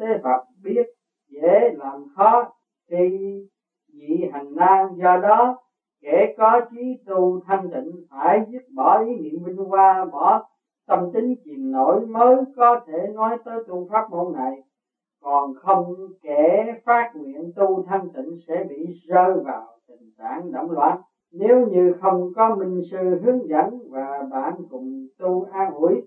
thế Phật biết dễ làm khó khi vị hành nan. Do đó, kẻ có trí tu thanh tịnh phải dứt bỏ ý niệm vinh hoa, bỏ tâm tính chìm nổi mới có thể nói tới tu pháp môn này. Còn không kẻ phát nguyện tu thanh tịnh sẽ bị rơi vào tình trạng đẫm loạn. Nếu như không có minh sư hướng dẫn và bạn cùng tu an ủi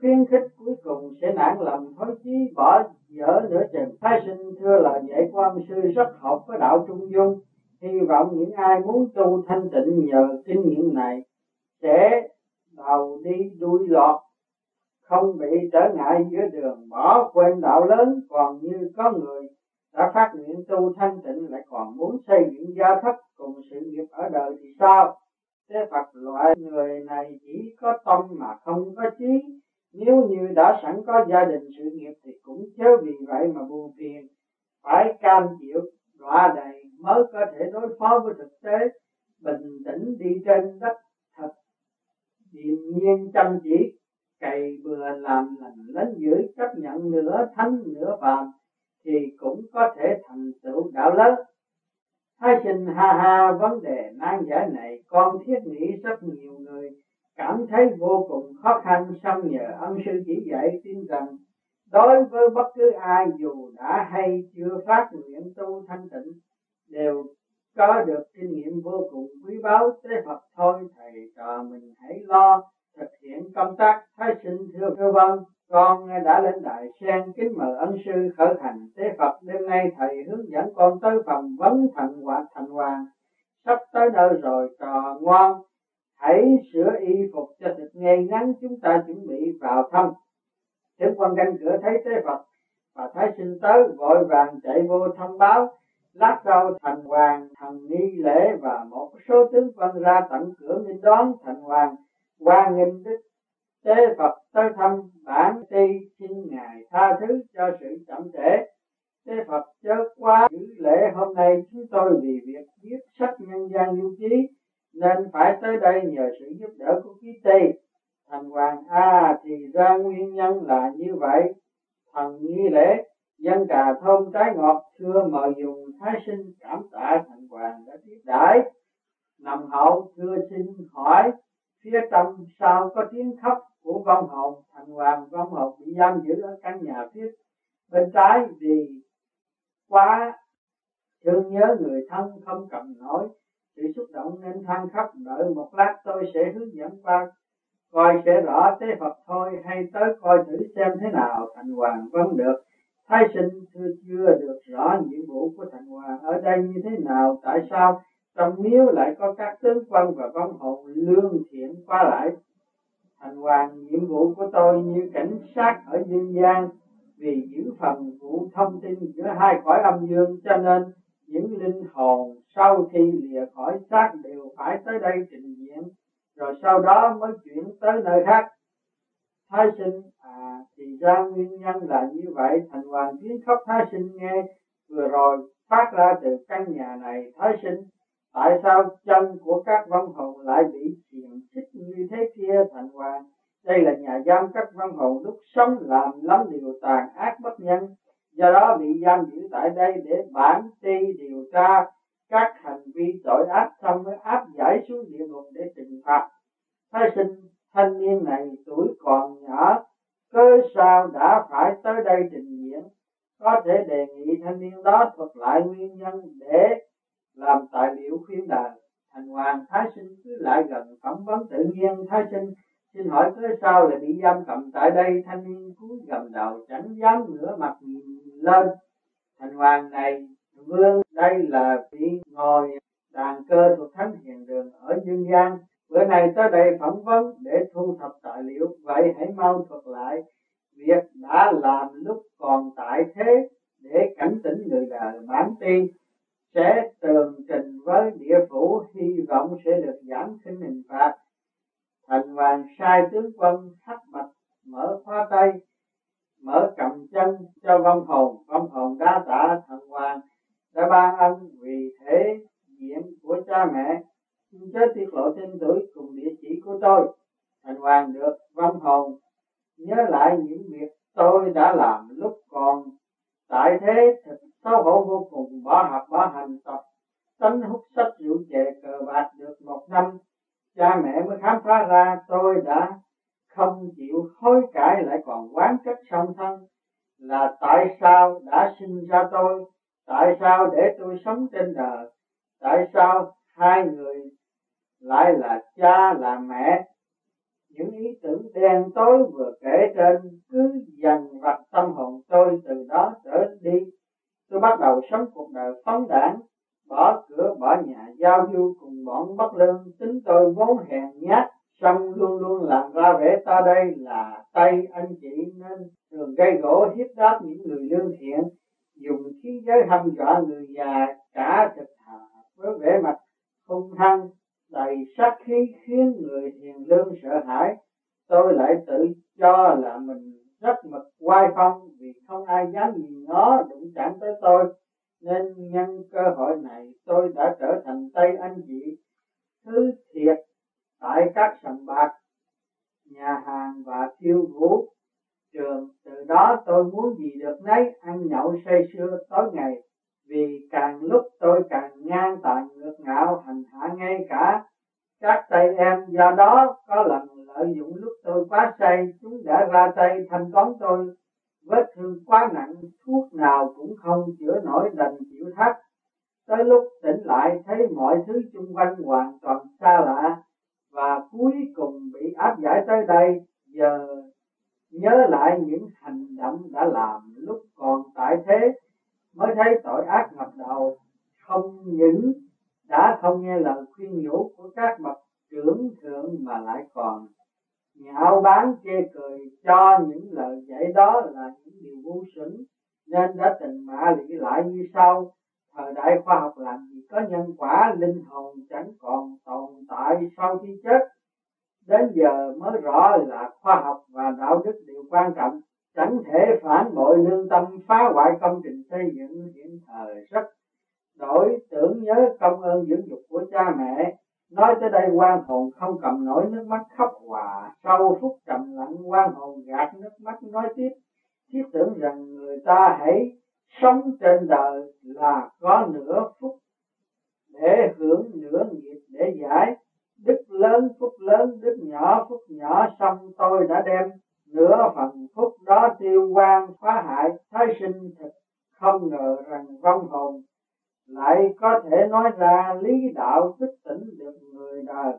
khuyến khích cuối cùng sẽ nản lòng thối chí bỏ dở nửa chừng. Thái sinh thưa lời dạy của sư rất hợp với đạo trung dung. Hy vọng những ai muốn tu thanh tịnh nhờ kinh nghiệm này sẽ đầu đi đuôi lọt, không bị trở ngại giữa đường. Bỏ quên đạo lớn, còn như có người đã phát nguyện tu thanh tịnh lại còn muốn xây dựng gia thất cùng sự nghiệp ở đời thì sao? Thế Phật loại người này chỉ có tâm mà không có trí nếu như đã sẵn có gia đình sự nghiệp thì cũng chớ vì vậy mà buồn phiền. Phải cam chịu, đọa đầy mới có thể đối phó với thực tế. Bình tĩnh đi trên đất thật, điềm nhiên chăm chỉ, cày bừa làm lành lánh giữ chấp nhận nửa thánh nửa phàm thì cũng có thể thành tựu đạo lớn Thái sinh ha ha, vấn đề nan giải này con thiết nghĩ rất nhiều người cảm thấy vô cùng khó khăn xong nhờ ân sư chỉ dạy tin rằng, đối với bất cứ ai dù đã hay chưa phát nguyện tu thanh tịnh, đều có được kinh nghiệm vô cùng quý báu. Thế Phật thôi, thầy trò mình hãy lo thực hiện công tác. Thái sinh thưa thưa vâng con đã lên đại sen kính mời ân sư khởi hành. Tế Phật, đêm nay thầy hướng dẫn con tới phòng vấn thành hoạt thành hoàng. Sắp tới nơi rồi, trò ngoan hãy sửa y phục cho thật ngay ngắn, chúng ta chuẩn bị vào thăm. Tướng quan canh cửa thấy tế Phật và thái sinh tới vội vàng chạy vô thông báo. Lát sau, thành hoàng, thần nghi lễ và một số tướng quân ra tận cửa nghênh đón thành hoàng. Qua nghênh đức tế phật tới thăm bản ti xin ngài tha thứ cho sự chậm trễ. Tế phật chớ quá giữ lễ hôm nay. Chúng tôi vì việc viết sách nhân gian lưu ký nên phải tới đây nhờ sự giúp đỡ của ký tây. Thần hoàng a à, thì ra nguyên nhân là như vậy. Thần nghi lễ dân trà thơm trái ngọt thưa mời dùng thái sinh cảm tạ thần hoàng đã tiếp đãi. Nằm hậu thưa xin hỏi phía trong sao có tiếng khóc của vong hồn? Thần hoàng vong hồn bị giam giữ ở căn nhà phía bên trái vì quá thương nhớ người thân không cầm nổi sự xúc động nên than khóc, đợi một lát tôi sẽ hướng dẫn qua coi sẽ rõ thế Phật thôi, hay tới coi thử xem thế nào thành hoàng vẫn được. Thái sinh thưa chưa được rõ nhiệm vụ của thành hoàng ở đây như thế nào, tại sao? Trong miếu lại có các tướng quân và vong hồn lương thiện qua lại. Thành hoàng, nhiệm vụ của tôi như cảnh sát ở dương gian, vì giữ phần vụ thông tin giữa hai cõi âm dương, cho nên những linh hồn sau khi lìa khỏi xác đều phải tới đây trình diện, rồi sau đó mới chuyển tới nơi khác. Thái sinh à thì ra nguyên nhân là như vậy. Thành hoàng tiếng khóc thái sinh nghe vừa rồi phát ra từ căn nhà này, thái sinh, tại sao chân của các vong hồn lại bị xiềng xích như thế kia, thành hoàng? Đây là nhà giam các vong hồn lúc sống làm lắm điều tàn ác bất nhân do đó bị giam giữ tại đây để bản ti điều tra các hành vi tội ác xong mới áp giải xuống địa ngục để trừng phạt. Thái sinh thanh niên này tuổi còn nhỏ cơ sao đã phải tới đây trình diễn? Có thể đề nghị thanh niên đó thuật lại nguyên nhân để làm tài liệu khuyên đời thành hoàng thái sinh cứ lại gần phỏng vấn tự nhiên. Thái sinh xin hỏi cớ sao lại bị giam cầm tại đây? Thanh niên cúi gầm đầu, chẳng dám ngửa mặt nhìn lên. Thành hoàng này, vương, đây là vị ngồi đàn cơ thuộc thánh hiền đường ở dương gian. Bữa nay tới đây phỏng vấn để thu thập tài liệu. Vậy hãy mau thuật lại việc đã làm lúc còn tại thế để cảnh tỉnh người đời bản ti sẽ tường trình với địa phủ, hy vọng sẽ được giảm khinh hình phạt. Thành hoàng sai tướng quân thắt bạch mở khóa tay mở cầm chân cho vong hồn vong hồn đa tạ thần hoàng. Đã ban ân vì thế diện của cha mẹ. Chớ tiết lộ tên tuổi cùng địa chỉ của tôi. Thành hoàng được vong hồn. Nhớ lại những việc tôi đã làm lúc còn tại thế, thật xấu hổ vô cùng, bỏ học, bỏ hành tập. Tánh hút sách rượu chè cờ bạc được một năm, cha mẹ mới khám phá ra, tôi đã không chịu hối cải lại còn quán trách song thân, là tại sao đã sinh ra tôi, tại sao để tôi sống trên đời, tại sao hai người lại là cha là mẹ? Những ý tưởng đen tối vừa kể trên cứ dần vặt tâm hồn tôi từ đó trở đi. Tôi bắt đầu sống cuộc đời phóng đảng, bỏ cửa bỏ nhà giao du cùng bọn bất lương, tính tôi vốn hèn nhát xong luôn luôn làm ra vẻ ta đây là tay anh chị nên thường gây gỗ hiếp đáp những người lương thiện, dùng khí giới hâm dọa người già cả thực thà với vẻ mặt hung hăng, đầy sát khí khiến người hiền lương sợ hãi. Tôi lại tự cho là mình rất mực oai phong vì không ai dám nhìn nó đụng chạm tới tôi. Nên nhân cơ hội này tôi đã trở thành tay anh chị. Thứ thiệt tại các sòng bạc, nhà hàng và khiêu vũ trường, từ đó tôi muốn gì được nấy ăn nhậu say sưa tối ngày, vì càng lúc tôi càng ngang tàn ngược ngạo hành hạ ngay cả các tay em. Do đó, có lần lợi dụng lúc tôi quá say, chúng đã ra tay thanh toán tôi. Vết thương quá nặng, thuốc nào cũng không chữa nổi đành chịu thắt. Tới lúc tỉnh lại, thấy mọi thứ xung quanh hoàn toàn xa lạ và cuối cùng bị áp giải tới đây, giờ nhớ lại những hành động đã làm lúc còn tại thế mới thấy tội ác ngập đầu. Không những đã không nghe lời khuyên nhủ của các bậc trưởng thượng mà lại còn nhạo báng chê cười cho những lời dạy đó là những điều vô xuẩn, nên đã tình mã lị lại như sau thời đại khoa học làm gì có nhân quả, linh hồn chẳng còn tồn tại sau khi chết. Đến giờ mới rõ là khoa học và đạo đức đều quan trọng, chẳng thể phản bội lương tâm phá hoại công trình xây dựng hiện thời rất đổi. Tưởng nhớ công ơn dưỡng dục của cha mẹ, nói tới đây quan hồn không cầm nổi nước mắt khóc hòa. Sau phút trầm lặng quan hồn gạt nước mắt, nói tiếp, thiết tưởng rằng người ta hãy sống trên đời là có nửa phút để hưởng nửa nghiệp để giải. Đức lớn phúc lớn, đức nhỏ phúc nhỏ, xong tôi đã đem nửa phần phúc đó tiêu quan phá hại, thái sinh thật không ngờ rằng vong hồn lại có thể nói ra lý đạo thức tỉnh được người đời.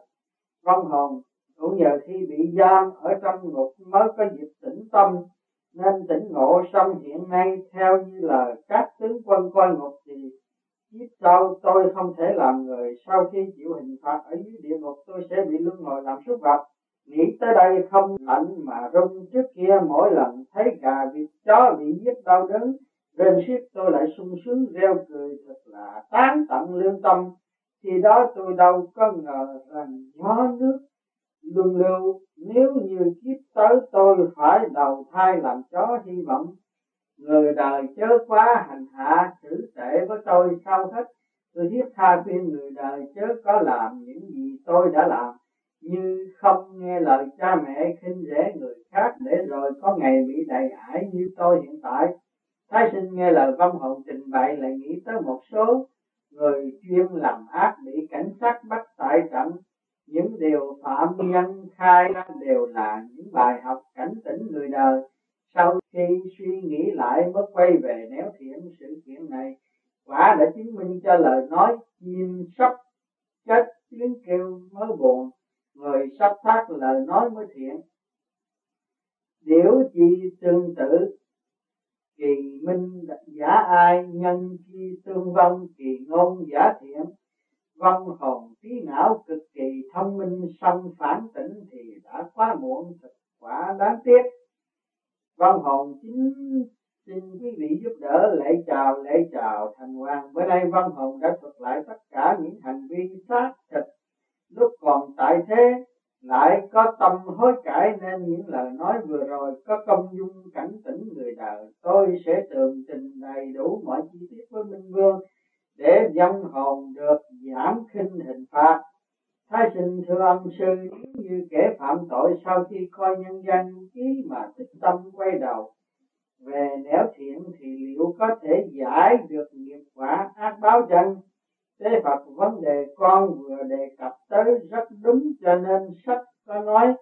Vong hồn cũng nhờ khi bị giam ở trong ngục mới có dịp tỉnh tâm nên tỉnh ngộ xong hiện nay theo như lời các tướng quân coi ngục thì kiếp sau tôi không thể làm người. Sau khi chịu hình phạt ở dưới địa ngục, tôi sẽ bị luân hồi làm súc vật. Nghĩ tới đây không lạnh mà run trước kia mỗi lần thấy gà vịt chó bị giết đau đớn, rên ship tôi lại sung sướng, reo cười thật là tán tận lương tâm. Khi đó tôi đâu có ngờ rằng gió nước luân lưu, nếu như kiếp tới tôi phải đầu thai làm chó hy vọng, người đời chớ quá hành hạ xử tệ với tôi sau hết. Tôi thiết tha khuyên người đời chớ có làm những gì tôi đã làm. Như không nghe lời cha mẹ khinh rẻ người khác để rồi có ngày bị đầy ải như tôi hiện tại. Thái sinh nghe lời vong hồn trình bày lại nghĩ tới một số người chuyên làm ác bị cảnh sát bắt tại trận những điều phạm nhân khai ra đều là những bài học cảnh tỉnh người đời. Sau khi suy nghĩ lại mới quay về néo thiện sự kiện này, quả đã chứng minh cho lời nói chim sắp chết tiếng kêu mới buồn, người sắp thác lời nói mới thiện. Điểu chi tương tự, kỳ minh giả ai, nhân chi tương vong, kỳ ngôn giả thiện vong hồn trí não cực kỳ thông minh, song phản tỉnh thì đã quá muộn, thật quả đáng tiếc. Vong hồn chính xin quý vị giúp đỡ, lễ chào lễ chào, thành hoàng. Bữa nay vong hồn đã thuật lại tất cả những hành vi sát thịt lúc còn tại thế, lại có tâm hối cải nên những lời nói vừa rồi có công dung cảnh tỉnh người đời. Tôi sẽ tường trình đầy đủ mọi chi tiết với minh vương để vong hồn được giảm khinh hình phạt. Thái sinh thưa ông, sư nếu như kẻ phạm tội sau khi coi nhân danh ký mà tích tâm quay đầu. Về nẻo thiện thì liệu có thể giải được nghiệp quả ác báo chân Thế Phật, vấn đề con vừa đề cập tới rất đúng cho nên sách có nói,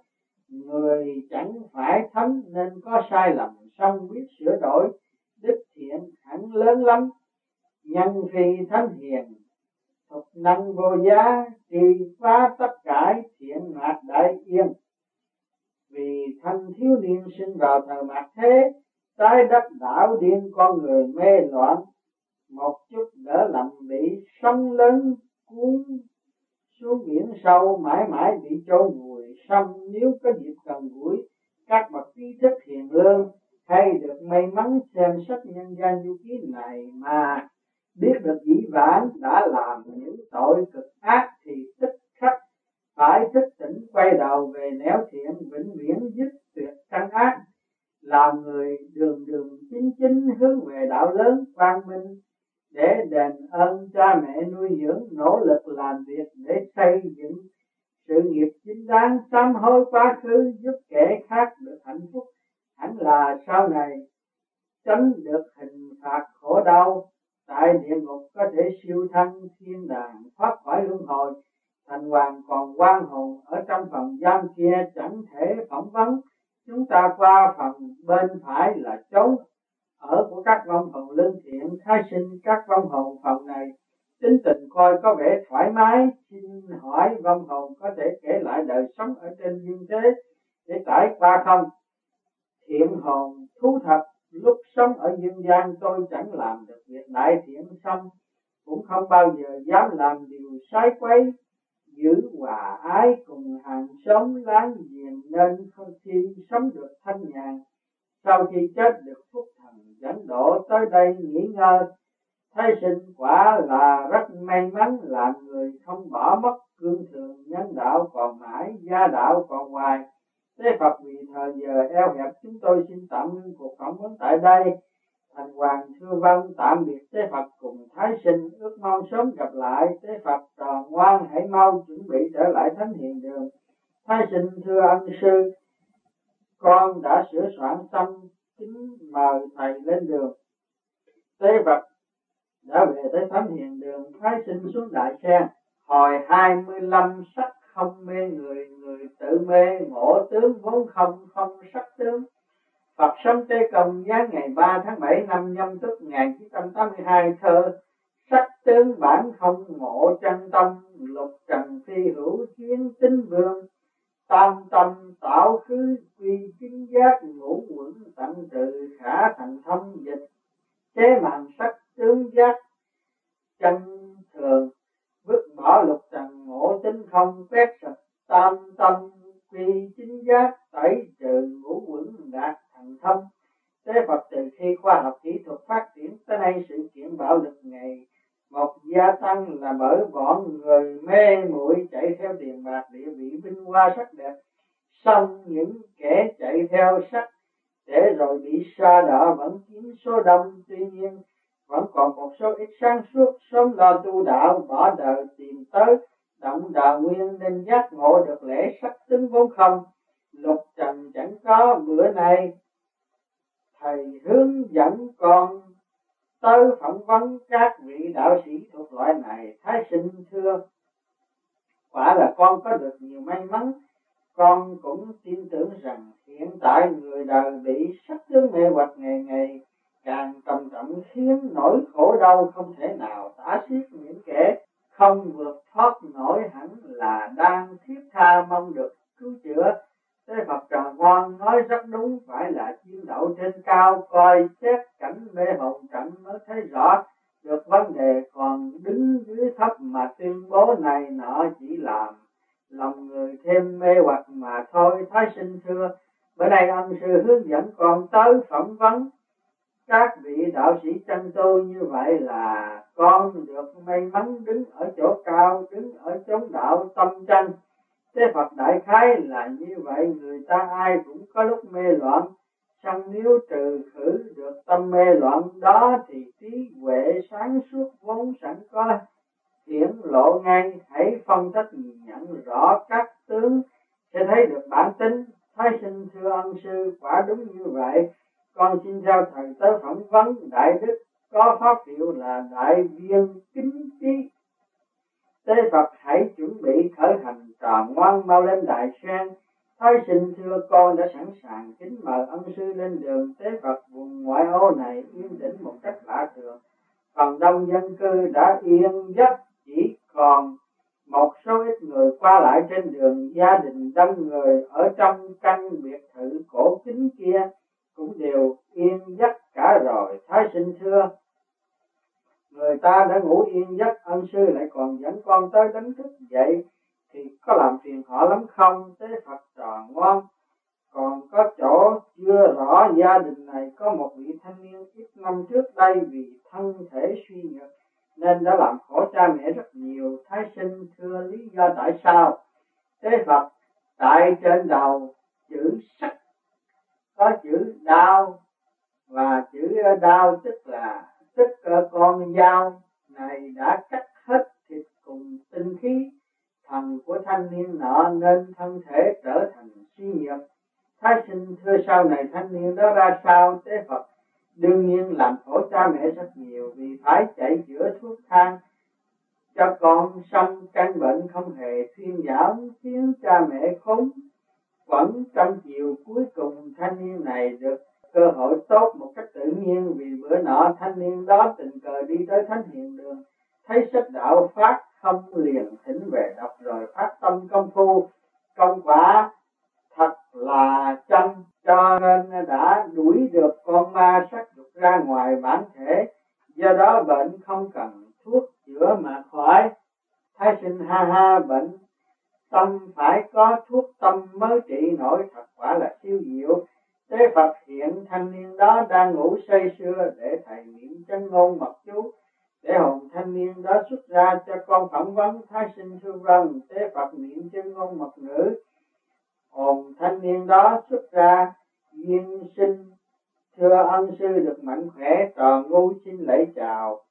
người chẳng phải thánh nên có sai lầm xong biết sửa đổi, đức thiện hẳn lớn lắm nhân phi thánh hiền thuộc năng vô giá trì phá tất cả thiện mạt đại yên. Vì thanh thiếu niên sinh vào thời mạt thế, trái đất đảo điên con người mê loạn. Một chút đỡ lầm bị sóng lớn cuốn xuống biển sâu, mãi mãi bị trôi vùi xong nếu có dịp cần gũi, các bậc trí thức hiền lương hay được may mắn xem sách nhân gian du ký này mà biết được dĩ vãng đã làm những tội cực ác thì tức khắc, phải thức tỉnh quay đầu về néo thiện, vĩnh viễn dứt tuyệt căn ác. Làm người đường đường chính chính hướng về đạo lớn quang minh, để đền ơn cha mẹ nuôi dưỡng, nỗ lực làm việc để xây dựng sự nghiệp chính đáng, sám hối quá khứ, giúp kẻ khác được hạnh phúc. Hẳn là sau này, tránh được hình phạt khổ đau tại địa ngục có thể siêu thăng thiên đàng, thoát khỏi luân hồi, thành hoàng còn quan hồn ở trong phòng giam kia chẳng thể phỏng vấn. Chúng ta qua phần bên phải là chốn ở của các vong hồn lương thiện, khai sinh các vong hồn phòng này. Tính tình coi có vẻ thoải mái, xin hỏi vong hồn có thể kể lại đời sống ở trên dương thế để trải qua không? Thiện hồn thú thật lúc sống ở dương gian tôi chẳng làm được việc đại thiện xong, cũng không bao giờ dám làm điều sai quấy. Giữ hòa ái cùng hàng xóm láng giềng nên không khi sống được thanh nhàn. Sau khi chết được phúc thần dẫn độ tới đây nghỉ ngơi, thấy sinh quả là rất may mắn làm người không bỏ mất cương thường nhân đạo còn mãi, gia đạo còn hoài thế Phật vì thời giờ eo hẹp, chúng tôi xin tạm ngưng cuộc phỏng vấn tại đây. Thành hoàng thưa vâng tạm biệt tế Phật cùng Thái sinh. Ước mong sớm gặp lại. Tế Phật tròn ngoan, hãy mau chuẩn bị trở lại thánh hiền đường. Thái sinh thưa ân sư, con đã sửa soạn xong kính mời thầy lên đường. Tế Phật đã về tới thánh hiền đường. Thái sinh xuống đại sen, hồi hai mươi lăm sắc không mê người người tự mê, ngộ tướng vốn không không sắc tướng. Phật sống Tế Công giá ngày 3 tháng 7 năm nhâm tuất 1982 thơ, Sắc tướng bản không ngộ chân tâm, Lục trần phi hữu chiến tinh vương. Tam tâm tạo khứ quy chính giác ngũ quẩn tận trừ khả thành thông dịch Chế mạng sắc tướng giác chân thường vứt bỏ lục trần ngộ tính không quét sạch, tam tâm quy chính giác, tẩy trừ ngũ quẩn đạt thành thông. Thế Phật từ khi khoa học kỹ thuật phát triển tới nay, sự kiện bạo lực ngày một gia tăng là bởi bọn người mê muội chạy theo tiền bạc, địa vị vinh hoa sắc đẹp. Xong những kẻ chạy theo sắc, để rồi bị xa đỏ vẫn chiếm số đông. Tuy nhiên vẫn còn một số ít sáng suốt sớm lo tu đạo, bỏ đời tìm tới, động đà nguyên nên giác ngộ được lễ sắc tính vốn không. Lục trần chẳng có, bữa nay thầy hướng dẫn con tới phỏng vấn các vị đạo sĩ thuộc loại này. Thái sinh thưa, quả là con có được nhiều may mắn. Con cũng tin tưởng rằng hiện tại người đời bị sắc tướng mê hoặc ngày ngày càng trầm trọng khiến nỗi khổ đau không thể nào tả xiết những kẻ không vượt thoát nổi hẳn là đang thiết tha mong được cứu chữa. Thế Phật Trần Quang nói rất đúng, phải là chiến đậu trên cao, coi xét cảnh mê hồn cảnh mới thấy rõ được vấn đề. Còn đứng dưới thấp mà tuyên bố này nọ chỉ làm lòng người thêm mê hoặc mà thôi. Thái sinh thưa, bữa nay ông sư hướng dẫn con tới phỏng vấn các vị đạo sĩ chân tu như vậy là con được may mắn đứng ở chỗ cao, đứng ở chống đạo tâm chân thế Phật đại khái là như vậy, người ta ai cũng có lúc mê loạn. Trong nếu trừ khử được tâm mê loạn đó thì trí huệ sáng suốt vốn sẵn có. Hiển lộ ngay, hãy phân tích nhìn nhận rõ các tướng, sẽ thấy được bản tính. Thái sinh thưa ân sư, quả đúng như vậy con xin giao thầy tới phỏng vấn, đại đức có pháp hiệu là đại viên kính trí. Tế Phật hãy chuẩn bị khởi hành trò ngoan mau lên đại sen. Thái sinh thưa con đã sẵn sàng kính mời ân sư lên đường. Tế Phật vùng ngoại ô này yên tĩnh một cách lạ thường. Phần đông dân cư đã yên giấc, chỉ còn một số ít người qua lại trên đường. Gia đình đông người ở trong căn biệt thự cổ kính kia cũng đều yên giấc cả rồi. Thái sinh thưa, người ta đã ngủ yên giấc, ân sư lại còn dẫn con tới đánh thức. Dậy thì có làm phiền họ lắm không? Thế phật trò ngoan còn có chỗ chưa rõ gia đình này có một vị thanh niên ít năm trước đây vì thân thể suy nhược nên đã làm khổ cha mẹ rất nhiều. Thái sinh thưa lý do tại sao? Thế phật, tại trên đầu chữ sắc có chữ đau và chữ ờ, đau tức là tức ờ, con dao này đã cắt hết thịt cùng tinh khí. Thần của thanh niên nọ nên thân thể trở thành suy nhược. Thái sinh thưa sau này thanh niên đó ra sao tế phật? Đương nhiên làm khổ cha mẹ rất nhiều vì phải chạy chữa thuốc thang. Cho con xong căn bệnh không hề thuyên giảm, khiến cha mẹ khốn vẫn trong chiều cuối cùng thanh niên này được cơ hội tốt một cách tự nhiên vì bữa nọ thanh niên đó tình cờ đi tới thánh hiền đường. Thấy sách đạo phát không liền thỉnh về đọc rồi phát tâm công phu. Công quả thật là chân cho nên đã đuổi được con ma sắc dục ra ngoài bản thể. Do đó bệnh không cần thuốc chữa mà khỏi. Thái sinh ha ha, bệnh tâm phải có thuốc tâm mới trị nổi, thật quả là siêu diệu. Tế phật hiện thanh niên đó đang ngủ say sưa để thầy niệm chân ngôn mật chú. Để hồn thanh niên đó xuất ra cho con phỏng vấn thái sinh thư vân tế phật niệm chân ngôn mật ngữ. Hồn thanh niên đó xuất ra, duyên sinh, thưa ân sư, được mạnh khỏe tròn ngu, xin lễ chào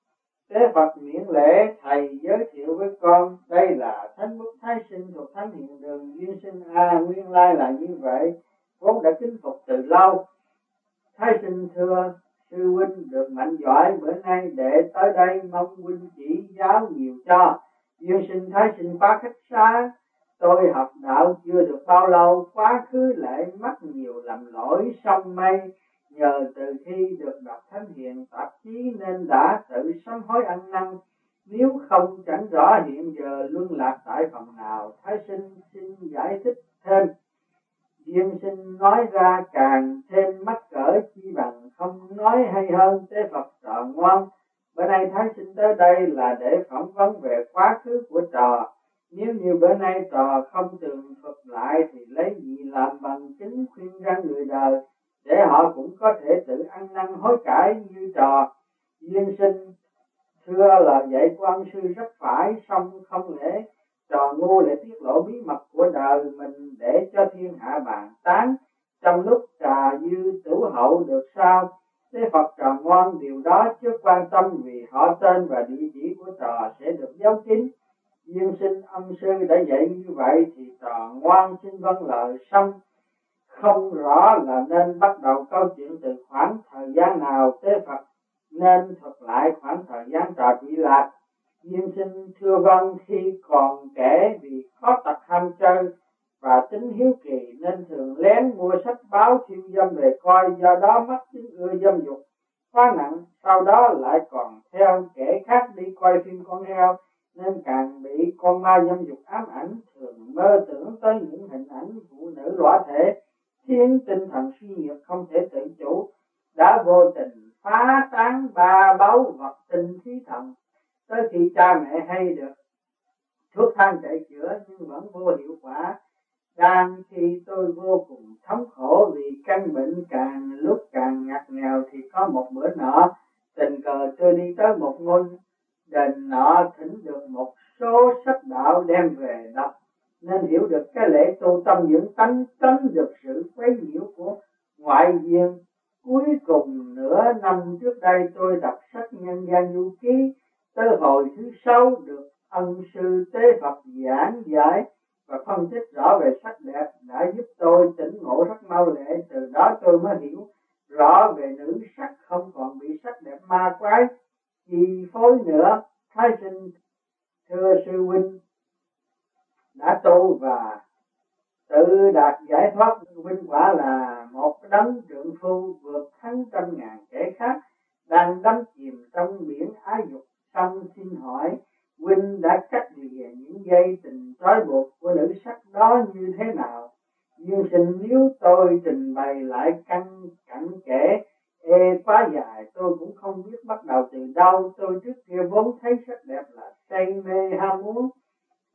thế phật miễn lễ thầy giới thiệu với con đây là thánh Bức thái sinh thuộc thánh hiện đường duyên sinh. A à, nguyên lai là như vậy vốn đã kính phục từ lâu. Thái sinh thưa sư huynh được mạnh giỏi bữa nay để tới đây mong huynh chỉ giáo nhiều cho. Duyên sinh thái sinh phá khách xa tôi học đạo chưa được bao lâu quá khứ lại mắc nhiều lầm lỗi sông mây nhờ từ khi được đọc thánh hiền tạp chí nên đã tự sám hối ăn năn. Nếu không chẳng rõ hiện giờ luân lạc tại phòng nào, thái sinh xin giải thích thêm. Duyên sinh nói ra càng thêm mắc cỡ, chi bằng không nói hay hơn tế phật trò ngoan. Bữa nay thái sinh tới đây là để phỏng vấn về quá khứ của trò. Nếu như bữa nay trò không tường thuật lại thì lấy gì làm bằng chứng khuyên răn người đời? Để họ cũng có thể tự ăn năn hối cải như trò. Duyên sinh thưa là dạy quan sư rất phải, song không lẽ trò ngu lại tiết lộ bí mật của đời mình để cho thiên hạ bàn tán? Trong lúc trà dư tử hậu được sao? Thế Phật trò ngoan điều đó chưa quan tâm vì họ tên và địa chỉ của trò sẽ được giấu kín. Duyên sinh âm sư đã dạy như vậy thì trò ngoan xin vâng lời xong không rõ là nên bắt đầu câu chuyện từ khoảng thời gian nào tế Phật nên thuật lại khoảng thời gian trò bị lạc. Nhưng sinh thưa vâng khi còn kể vì khó tật ham chơi và tính hiếu kỳ nên thường lén mua sách báo thiêu dâm về coi, do đó mắt chứng ưa dâm dục, quá nặng, sau đó lại còn theo kẻ khác đi coi phim con heo, nên càng bị con ma dâm dục ám ảnh, thường mơ tưởng tới những hình ảnh phụ nữ lõa thể khiến tinh thần suy nhược không thể tự chủ, đã vô tình phá tán ba báu vật tinh khí thần. Tới khi cha mẹ hay được thuốc thang chạy chữa nhưng vẫn vô hiệu quả. Đang khi tôi vô cùng thống khổ vì căn bệnh càng lúc càng ngặt nghèo thì có một bữa nọ, tình cờ tôi đi tới một ngôi đền nọ thỉnh được một số sách đạo đem về đọc nên hiểu được cái lễ tu tâm dưỡng tánh tránh được sự quấy nhiễu của ngoại duyên cuối cùng nửa năm trước đây tôi đọc sách nhân gian du ký, tới hồi thứ sáu được ân sư tế phật giảng giải và phân tích rõ về sắc đẹp đã giúp tôi tỉnh ngộ rất mau lệ. Từ đó tôi mới hiểu rõ về nữ sắc không còn bị sắc đẹp ma quái. Chi phối nữa thái sinh, thưa sư huynh đã tu và tự đạt giải thoát huynh quả là một đấng trượng phu vượt thắng trăm ngàn kẻ khác, đang đắm chìm trong biển ái dục tâm xin hỏi huynh đã cắt lìa những dây tình trói buộc của nữ sắc đó như thế nào? Nhưng xin nếu tôi trình bày lại căn cảnh kể ê quá dài, tôi cũng không biết bắt đầu từ đâu. Tôi trước kia vốn thấy sắc đẹp là say mê ham muốn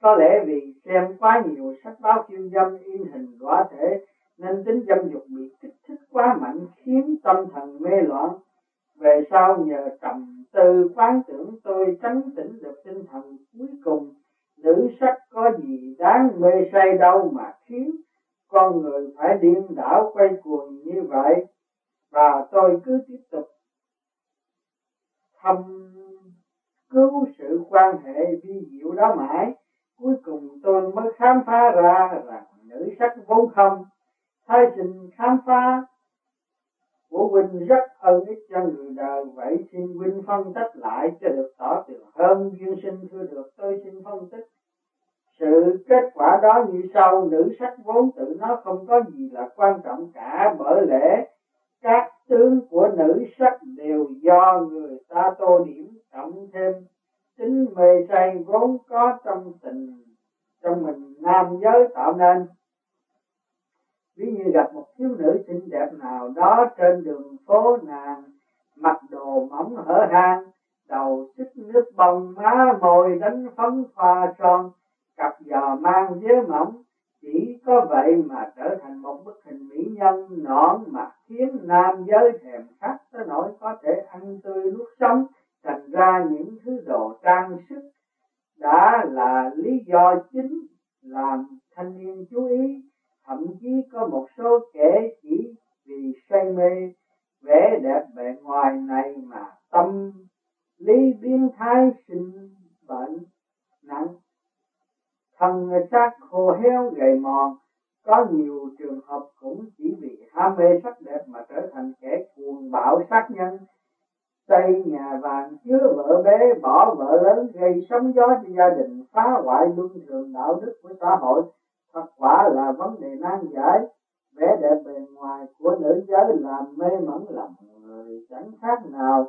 có lẽ vì xem quá nhiều sách báo khiêu dâm in hình quả thể, nên tính dâm dục bị kích thích quá mạnh, khiến tâm thần mê loạn. Về sau, nhờ trầm tư quán tưởng, tôi tránh tỉnh được tinh thần cuối cùng. Nữ sắc có gì đáng mê say đâu mà khiến con người phải điên đảo quay cuồng như vậy. Và tôi cứ tiếp tục thăm cứu sự quan hệ vi diệu đó mãi cuối cùng tôi mới khám phá ra rằng nữ sắc vốn không. Thay trình khám phá. Của huynh rất ân ích cho người đời, vậy xin huynh phân tích lại cho được tỏ tường hơn duyên sinh thưa được, tôi xin phân tích. Sự kết quả đó như sau, nữ sắc vốn tự nó không có gì là quan trọng cả, bởi lẽ các tướng của nữ sắc đều do người ta tô điểm cộng thêm tính mê say vốn có trong tình trong mình nam giới tạo nên. Ví như gặp một thiếu nữ xinh đẹp nào đó trên đường phố nàng, mặc đồ mỏng hở hang, đầu xích nước bông, má môi đánh phấn pha son, cặp giò mang dế mỏng. Chỉ có vậy mà trở thành một bức hình mỹ nhân nõn mà khiến nam giới thèm khát tới nỗi có thể ăn tươi nuốt sống thành ra những thứ đồ trang sức đã là lý do chính làm thanh niên chú ý. Thậm chí có một số kẻ chỉ vì say mê, vẻ đẹp bề ngoài này mà tâm lý biến thái, sinh bệnh nặng. Thân xác khô héo gầy mòn, có nhiều trường hợp cũng chỉ vì ham mê sắc đẹp mà trở thành kẻ cuồng bạo sát nhân xây nhà vàng, chứa vợ bé bỏ vợ lớn, gây sóng gió cho gia đình, phá hoại luân thường đạo đức của xã hội. Thật quả là vấn đề nan giải. Vẻ đẹp bề ngoài của nữ giới làm mê mẩn lòng người, chẳng khác nào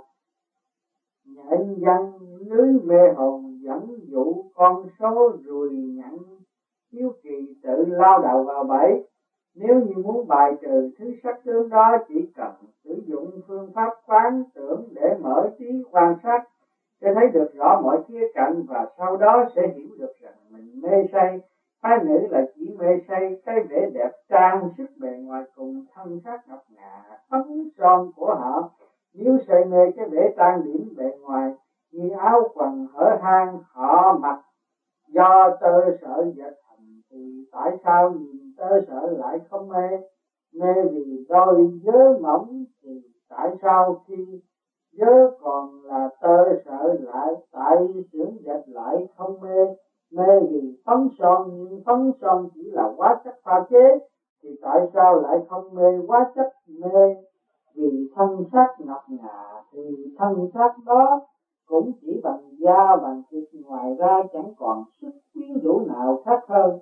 nhện dân lưới mê hồn, dẫn dụ con số rùi nhặn, hiếu kỳ tự lao đầu vào bẫy nếu như muốn bài trừ thứ sắc tướng đó, chỉ cần sử dụng phương pháp quán tưởng để mở trí quan sát, sẽ thấy được rõ mọi khía cạnh và sau đó sẽ hiểu được rằng mình mê say. Phái nữ là chỉ mê say, cái vẻ đẹp trang sức bề ngoài cùng thân xác ngọc ngà phấn son của họ. Nếu say mê cái vẻ trang điểm bề ngoài như áo quần, hở hang, họ mặc do tơ sợ dệt thành thì tại sao nhìn tơ sợ lại không mê. Mê vì đôi nhớ mỏng thì tại sao khi nhớ còn là tơ sợ lại tại xưởng dệt lại không mê? Mê vì phấn son, nhưng phấn son chỉ là quá chất pha chế thì tại sao lại không mê quá chất mê? Vì thân xác ngọc ngà thì thân xác đó cũng chỉ bằng da, bằng thịt ngoài ra chẳng còn sức quyến rũ nào khác hơn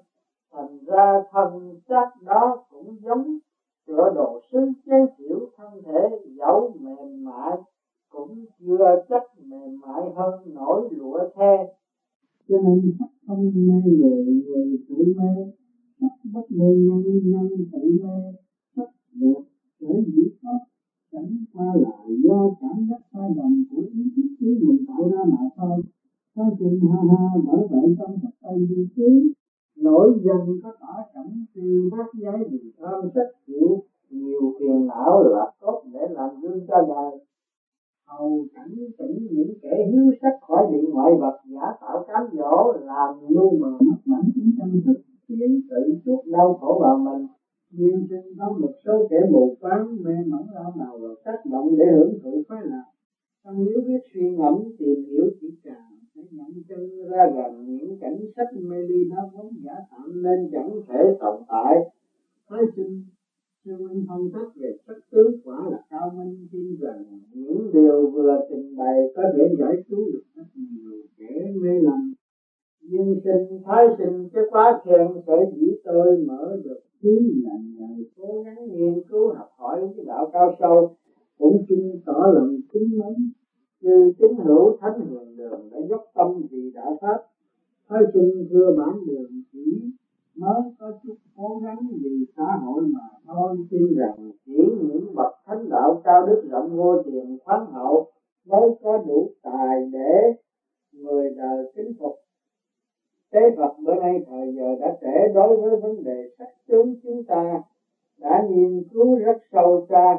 thành ra thân xác đó cũng giống tựa đồ sứ chế chịu thân thể dẫu mềm mại, cũng chưa chắc mềm mại hơn nổi lụa the. Cho nên sắc không mê người người tự mê, sắc bất mê nhân nhân tự mê, sắc được sở dĩ có, chẳng qua là do cảm giác sai lầm của ý thức trí mình tạo ra mà thôi. Quá chừng ha ha, bởi vậy trong sách tây du ký nổi dân có tỏ cảnh từ bát giấy vì tham sách chịu, nhiều phiền não là tốt để làm gương cho đời hầu cảnh tỉnh những kẻ hiếu sách khỏi bị ngoại vật giả tạo cám dỗ làm lu mờ mắt mảnh tính tâm thức, tiến tự chuốc đau khổ vào mình. Nhưng sinh có một số kẻ mù quáng, mê mẩn lao nào vào tác động để hưởng thụ khoái lạc. Trong nếu biết suy ngẫm, tìm hiểu chỉ càng sẽ nhận chân ra rằng những cảnh sách mê ly nó vốn giả tạm nên chẳng thể tồn tại. Thái sinh, sư minh phân tích về sắc tướng quả là cao minh tin rằng những điều vừa trình bày có thể giải cứu được rất nhiều kẻ mê lầm. Nhưng sinh thái sinh cái quá khen sở dĩ tôi mở được trí là nhờ cố gắng nghiên cứu học hỏi cái đạo cao sâu. Cũng xin tỏ lòng kính mến. Như tín hữu thánh hiền đường đã dốc tâm vì đạo pháp. Thôi sinh thưa bản đường chỉ mới có chút cố gắng vì xã hội mà thôi. Tin rằng chỉ những bậc thánh đạo cao đức rộng vô tiền khoáng hậu mới có đủ tài để người đời kính phục. Thế Phật bữa nay thời giờ đã trễ đối với vấn đề sắc tướng chúng ta đã nghiên cứu rất sâu xa.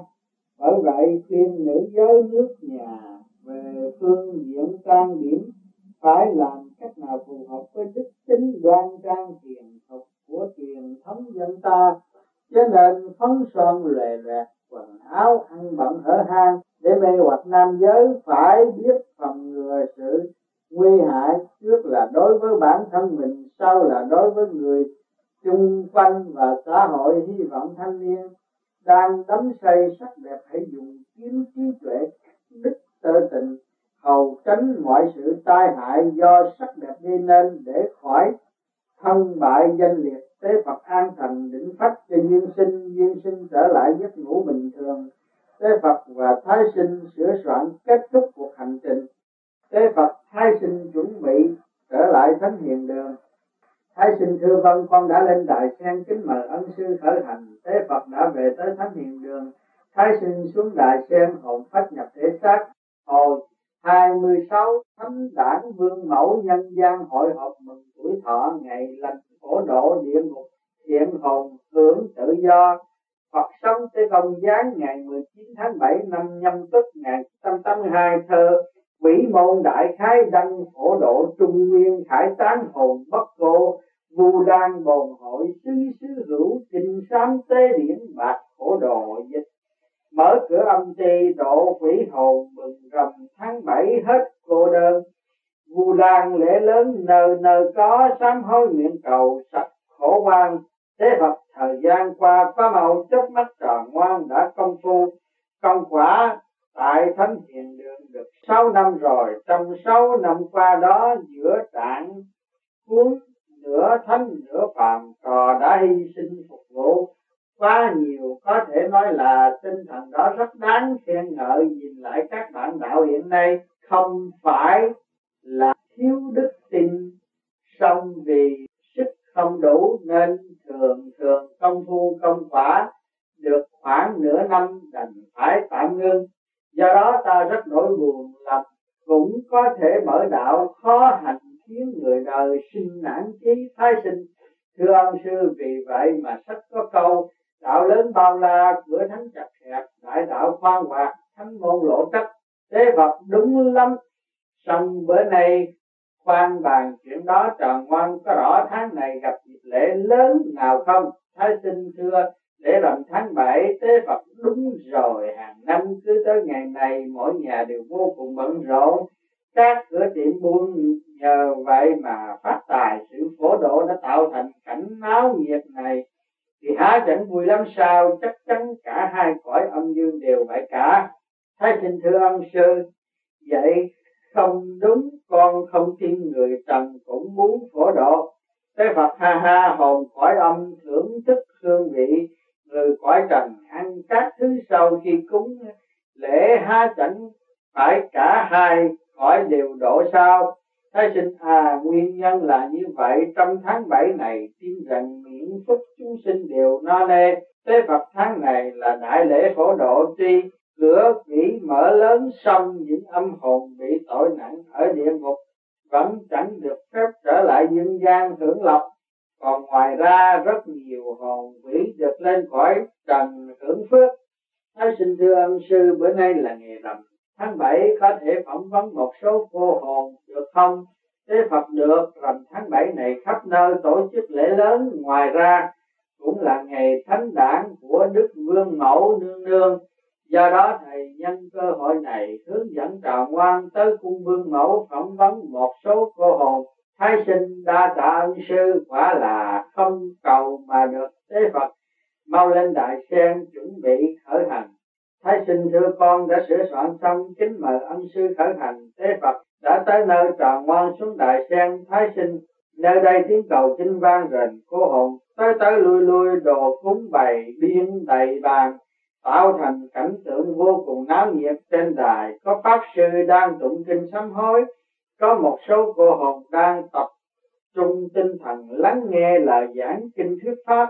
Bởi vậy, khuyên nữ giới nước nhà về phương diện trang điểm phải làm cách nào phù hợp với đức tính đoan trang hiền thục của truyền thống dân ta, cho nên phấn son lề loẹt quần áo ăn bận hở hang, để mê hoặc nam giới phải biết phòng ngừa sự nguy hại trước là đối với bản thân mình, sau là đối với người chung quanh và xã hội hy vọng thanh niên đang đắm say sắc đẹp hãy dùng kiếm trí tuệ đức tơ tình hầu tránh mọi sự tai hại do sắc đẹp gây nên để khỏi thân bại danh liệt tế Phật an thành định phách cho duyên sinh duyên sinh trở lại giấc ngủ bình thường. Tế Phật và Thái sinh sửa soạn kết thúc cuộc hành trình. Tế Phật, Thái sinh chuẩn bị trở lại thánh hiền đường. Thái sinh thưa vân con đã lên đại sen kính mời ân sư khởi hành. Tế Phật đã về tới thánh hiền đường. Thái sinh xuống đại sen hồn phách nhập thể xác. Hồi 26 thánh đảng vương mẫu nhân gian hội họp mừng tuổi thọ ngày lành khổ độ địa ngục, hiện hồn hưởng tự do. Phật sống tới công giáng ngày 19 tháng 7 năm nhâm tuất ngày 182 thơ quỷ môn đại khái đăng phổ độ trung nguyên khải tán hồn bất cô, vu đan bồn hội sứ sứ hữu trình sám tế điển bạc khổ độ dịch mở cửa âm ti, độ quỷ hồn mừng rầm tháng bảy hết cô đơn. Vu lan lễ lớn, nờ nờ có, sám hối nguyện cầu sạch khổ quan. Thế Phật thời gian qua có màu chớp mắt tròn ngoan đã công phu. Công quả tại thánh hiền đường được sáu năm rồi, trong sáu năm qua đó, giữa trạng cuốn, nửa thánh, nửa phàm, trò đã hy sinh phục vụ quá nhiều, có thể nói là tinh thần đó rất đáng khen ngợi. Nhìn lại các bạn đạo hiện nay, không phải là thiếu đức tin, song vì sức không đủ nên thường thường công phu công quả được khoảng nửa năm đành phải tạm ngưng. Do đó ta rất nỗi buồn là cũng có thể mở đạo khó hành khiến người đời sinh nản chí thái sinh. Thưa ông sư, vì vậy mà sách có câu đạo lớn bao la, cửa thánh chặt hẹp, đại đạo khoan hoạt, thánh môn lộ trách thế Phật đúng lắm. Xong bữa nay, khoan bàn chuyện đó tròn ngoan có rõ tháng này gặp dịp lễ lớn nào không? Thái sinh thưa để làm tháng bảy tế Phật đúng rồi, hàng năm cứ tới ngày này, mỗi nhà đều vô cùng bận rộn. Các cửa tiệm buôn nhờ vậy mà phát tài, sự phổ độ đã tạo thành cảnh náo nhiệt này thì há chẳng vui lắm sao, chắc chắn cả hai cõi âm dương đều phải cả. Thái xin thưa ông sư vậy không đúng, con không tin người trần cũng muốn phổ độ. Thế Phật ha ha hồn cõi âm thưởng thức hương vị, người cõi trần ăn các thứ sau khi cúng lễ há chẳng phải cả hai cõi đều độ sao? Thái sinh à nguyên nhân là như vậy. Trong tháng 7 này, tin rằng miễn phúc chúng sinh đều no nê. Tế Phật tháng này là đại lễ phổ độ tri, cửa quỷ mở lớn xong, những âm hồn bị tội nặng ở địa ngục vẫn chẳng được phép trở lại nhân gian hưởng lộc. Còn ngoài ra, rất nhiều hồn quỷ được lên khỏi trần hưởng phước. Thái sinh thưa ân sư, bữa nay là ngày rằm tháng 7 có thể phỏng vấn một số cô hồn được không? Thế Phật được rằm tháng 7 này khắp nơi tổ chức lễ lớn ngoài ra, cũng là ngày thánh đản của Đức Vương Mẫu Nương Nương. Do đó, thầy nhân cơ hội này hướng dẫn trào ngoan tới cung Vương Mẫu phỏng vấn một số cô hồn thái sinh đa tạ ân sư, quả là không cầu mà được tế Phật mau lên đại sen chuẩn bị khởi hành thái sinh thưa con đã sửa soạn xong kính mời ân sư khởi hành. Tế phật đã tới nơi tròn ngoan xuống đại sen. Thái sinh, nơi đây tiếng cầu kinh vang rền cô hồn. Tới tới lui lui, đồ cúng bày biên đầy bàn. Tạo thành cảnh tượng vô cùng náo nhiệt trên đài. Có pháp sư đang tụng kinh sám hối. Có một số cô hồn đang tập trung tinh thần lắng nghe lời giảng kinh thuyết pháp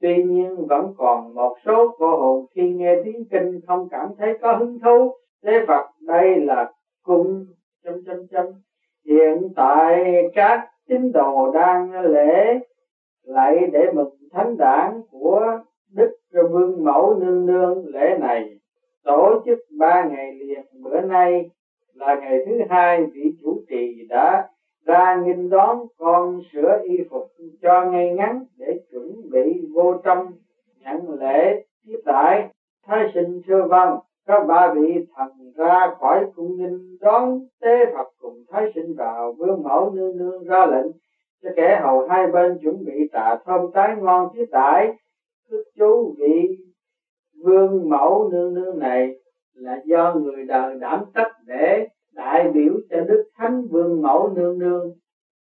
tuy nhiên vẫn còn một số cô hồn khi nghe tiếng kinh không cảm thấy có hứng thú. Thế phật, đây là cung, chấm chấm chấm. Hiện tại các tín đồ đang lễ lại để mừng thánh đảng của đức vương mẫu nương nương lễ này. Tổ chức ba ngày liền, bữa nay là ngày thứ hai vị chủ trì đã ra nghinh đón con sửa y phục cho ngay ngắn để chuẩn bị vô trong. Nhận lễ tiếp đại thái sinh thưa vâng các ba vị thần ra khỏi cung nhìn đón tế phật cùng thái sinh vào vương mẫu nương nương ra lệnh cho kẻ hầu hai bên chuẩn bị trà thơm trái ngon tiếp đãi. Thức chú vị vương mẫu nương nương này là do người đời đảm trách để đại biểu cho đức thánh vương mẫu nương nương,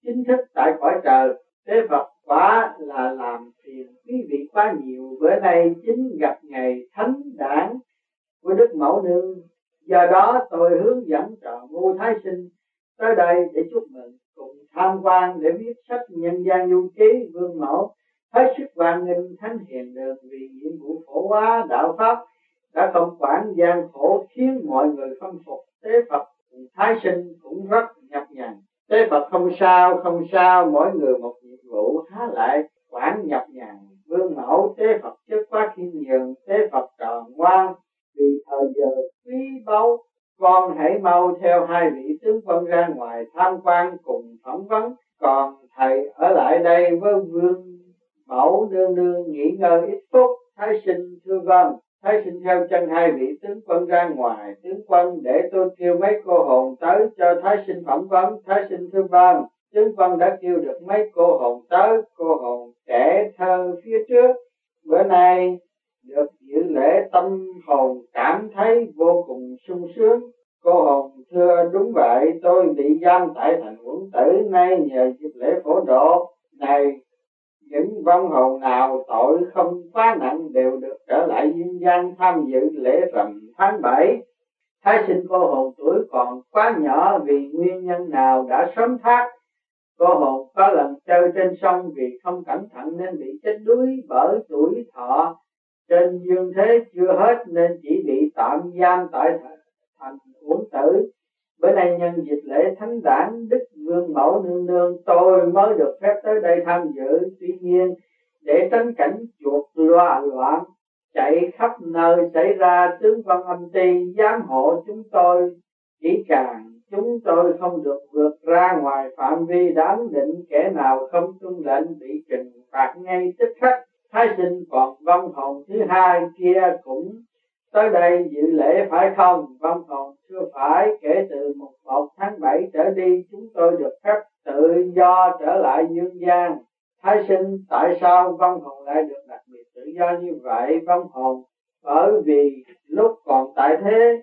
chính thức tại cõi trời. Thế phật quá là làm phiền quý vị quá nhiều. Bữa nay chính gặp ngày thánh đản của đức mẫu nương. Do đó tôi hướng dẫn trò ngu thái sinh tới đây để chúc mừng, cùng tham quan để viết sách nhân gian du ký vương mẫu, hết sức hoan nghênh thánh hiền được vì nhiệm vụ phổ hóa đạo pháp đã không quản gian khổ khiến mọi người phân phục. Tế phật thái sinh cũng rất nhập nhằn. Thế phật không sao không sao, mỗi người một nhiệm vụ há lại quản nhập nhằn. Vương mẫu, thế phật chất quá khiêm nhường, thế phật tròn quan. Vì thời giờ quý báu, con hãy mau theo hai vị tướng quân ra ngoài tham quan cùng phỏng vấn. Còn thầy ở lại đây với vương mẫu nương nương nghỉ ngơi ít phút. Thái sinh thưa vâng. Thái xin theo chân hai vị tướng quân ra ngoài. Tướng quân, để tôi kêu mấy cô hồn tới cho Thái sinh phỏng vấn. Thái sinh thưa vâng Tướng quân đã kêu được mấy cô hồn tới. Cô hồn trẻ thơ phía trước. Bữa nay được dự lễ tâm hồn cảm thấy vô cùng sung sướng. Cô hồn thưa, đúng vậy, tôi bị giam tại thành quận tử. Nay nhờ dịp lễ phổ độ. Này những vong hồn nào tội không quá nặng đều được trở lại dương gian tham dự lễ rằm tháng bảy. Thái sinh cô hồn tuổi còn quá nhỏ vì nguyên nhân nào đã sớm thác cô hồn có lần chơi trên sông vì không cẩn thận nên bị chết đuối bởi tuổi thọ. Trên dương thế chưa hết nên chỉ bị tạm giam tại thành uổng tử bữa nay nhân dịp lễ thánh đản, đức vương mẫu nương nương, tôi mới được phép tới đây tham dự. Tuy nhiên, để tránh cảnh chuột loa loạn, chạy khắp nơi xảy ra tướng văn âm ti, giám hộ chúng tôi chỉ càng, chúng tôi không được vượt ra ngoài phạm vi đáng định, kẻ nào không tuân lệnh bị trừng phạt ngay tức khắc. Thái sinh còn vong hồn thứ hai kia cũng tới đây dự lễ phải không? Vong hồn chưa phải. Kể từ một một tháng bảy trở đi, chúng tôi được phép tự do trở lại dương gian. Thái sinh, tại sao vong hồn lại được đặc biệt tự do như vậy? Vong hồn, bởi vì lúc còn tại thế,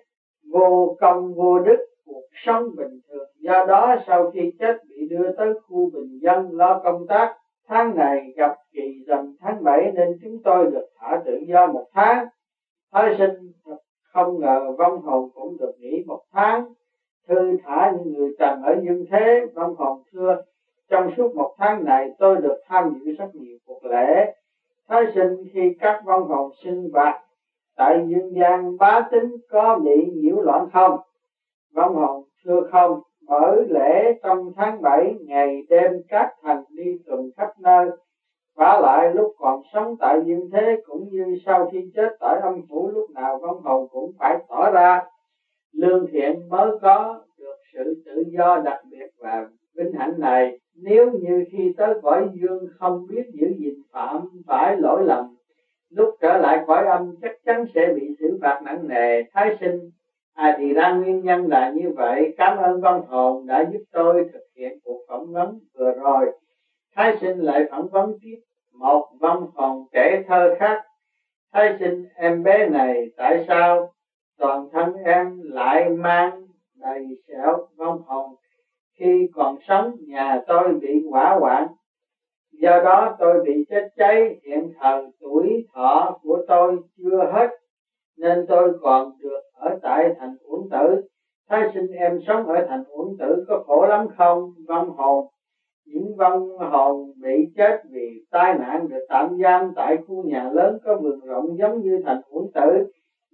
vô công vô đức, cuộc sống bình thường. Do đó, sau khi chết bị đưa tới khu bình dân lo công tác, tháng này gặp kỳ rằm tháng bảy, nên chúng tôi được thả tự do một tháng thái sinh không ngờ vong hồn cũng được nghỉ một tháng. Thư thả những người trần ở dương thế, vong hồn thưa. Trong suốt một tháng này, tôi được tham dự rất nhiều cuộc lễ. Thái sinh khi các vong hồn sinh hoạt, tại dương gian bá tính có bị nhiễu loạn không? Vong hồn thưa không? Bởi lễ trong tháng 7 ngày đêm các thành đi tuần khắp nơi và lại lúc còn sống tại nhân thế cũng như sau khi chết tại âm phủ lúc nào vong hồn cũng phải tỏ ra. Lương thiện mới có được sự tự do đặc biệt và vinh hạnh này. Nếu như khi tới cõi dương không biết giữ gìn phạm phải lỗi lầm, lúc trở lại cõi âm chắc chắn sẽ bị xử phạt nặng nề. Thái sinh à thì ra nguyên nhân là như vậy. Cảm ơn văn hồn đã giúp tôi thực hiện cuộc phỏng vấn vừa rồi thái sinh lại phản vấn tiếp. Một vong phòng kể thơ khác. Thái sinh, em bé này tại sao toàn thân em lại mang đầy sẹo vong phòng khi còn sống? Nhà tôi bị hỏa hoạn. Do đó tôi bị chết cháy. Hiện thời tuổi thọ của tôi chưa hết, nên tôi còn được ở tại thành uẩn tử. Thái sinh, em sống ở thành uẩn tử có khổ lắm không? Vong hồn những vong hồn bị chết vì tai nạn được tạm giam tại khu nhà lớn có vườn rộng giống như thành uẩn tử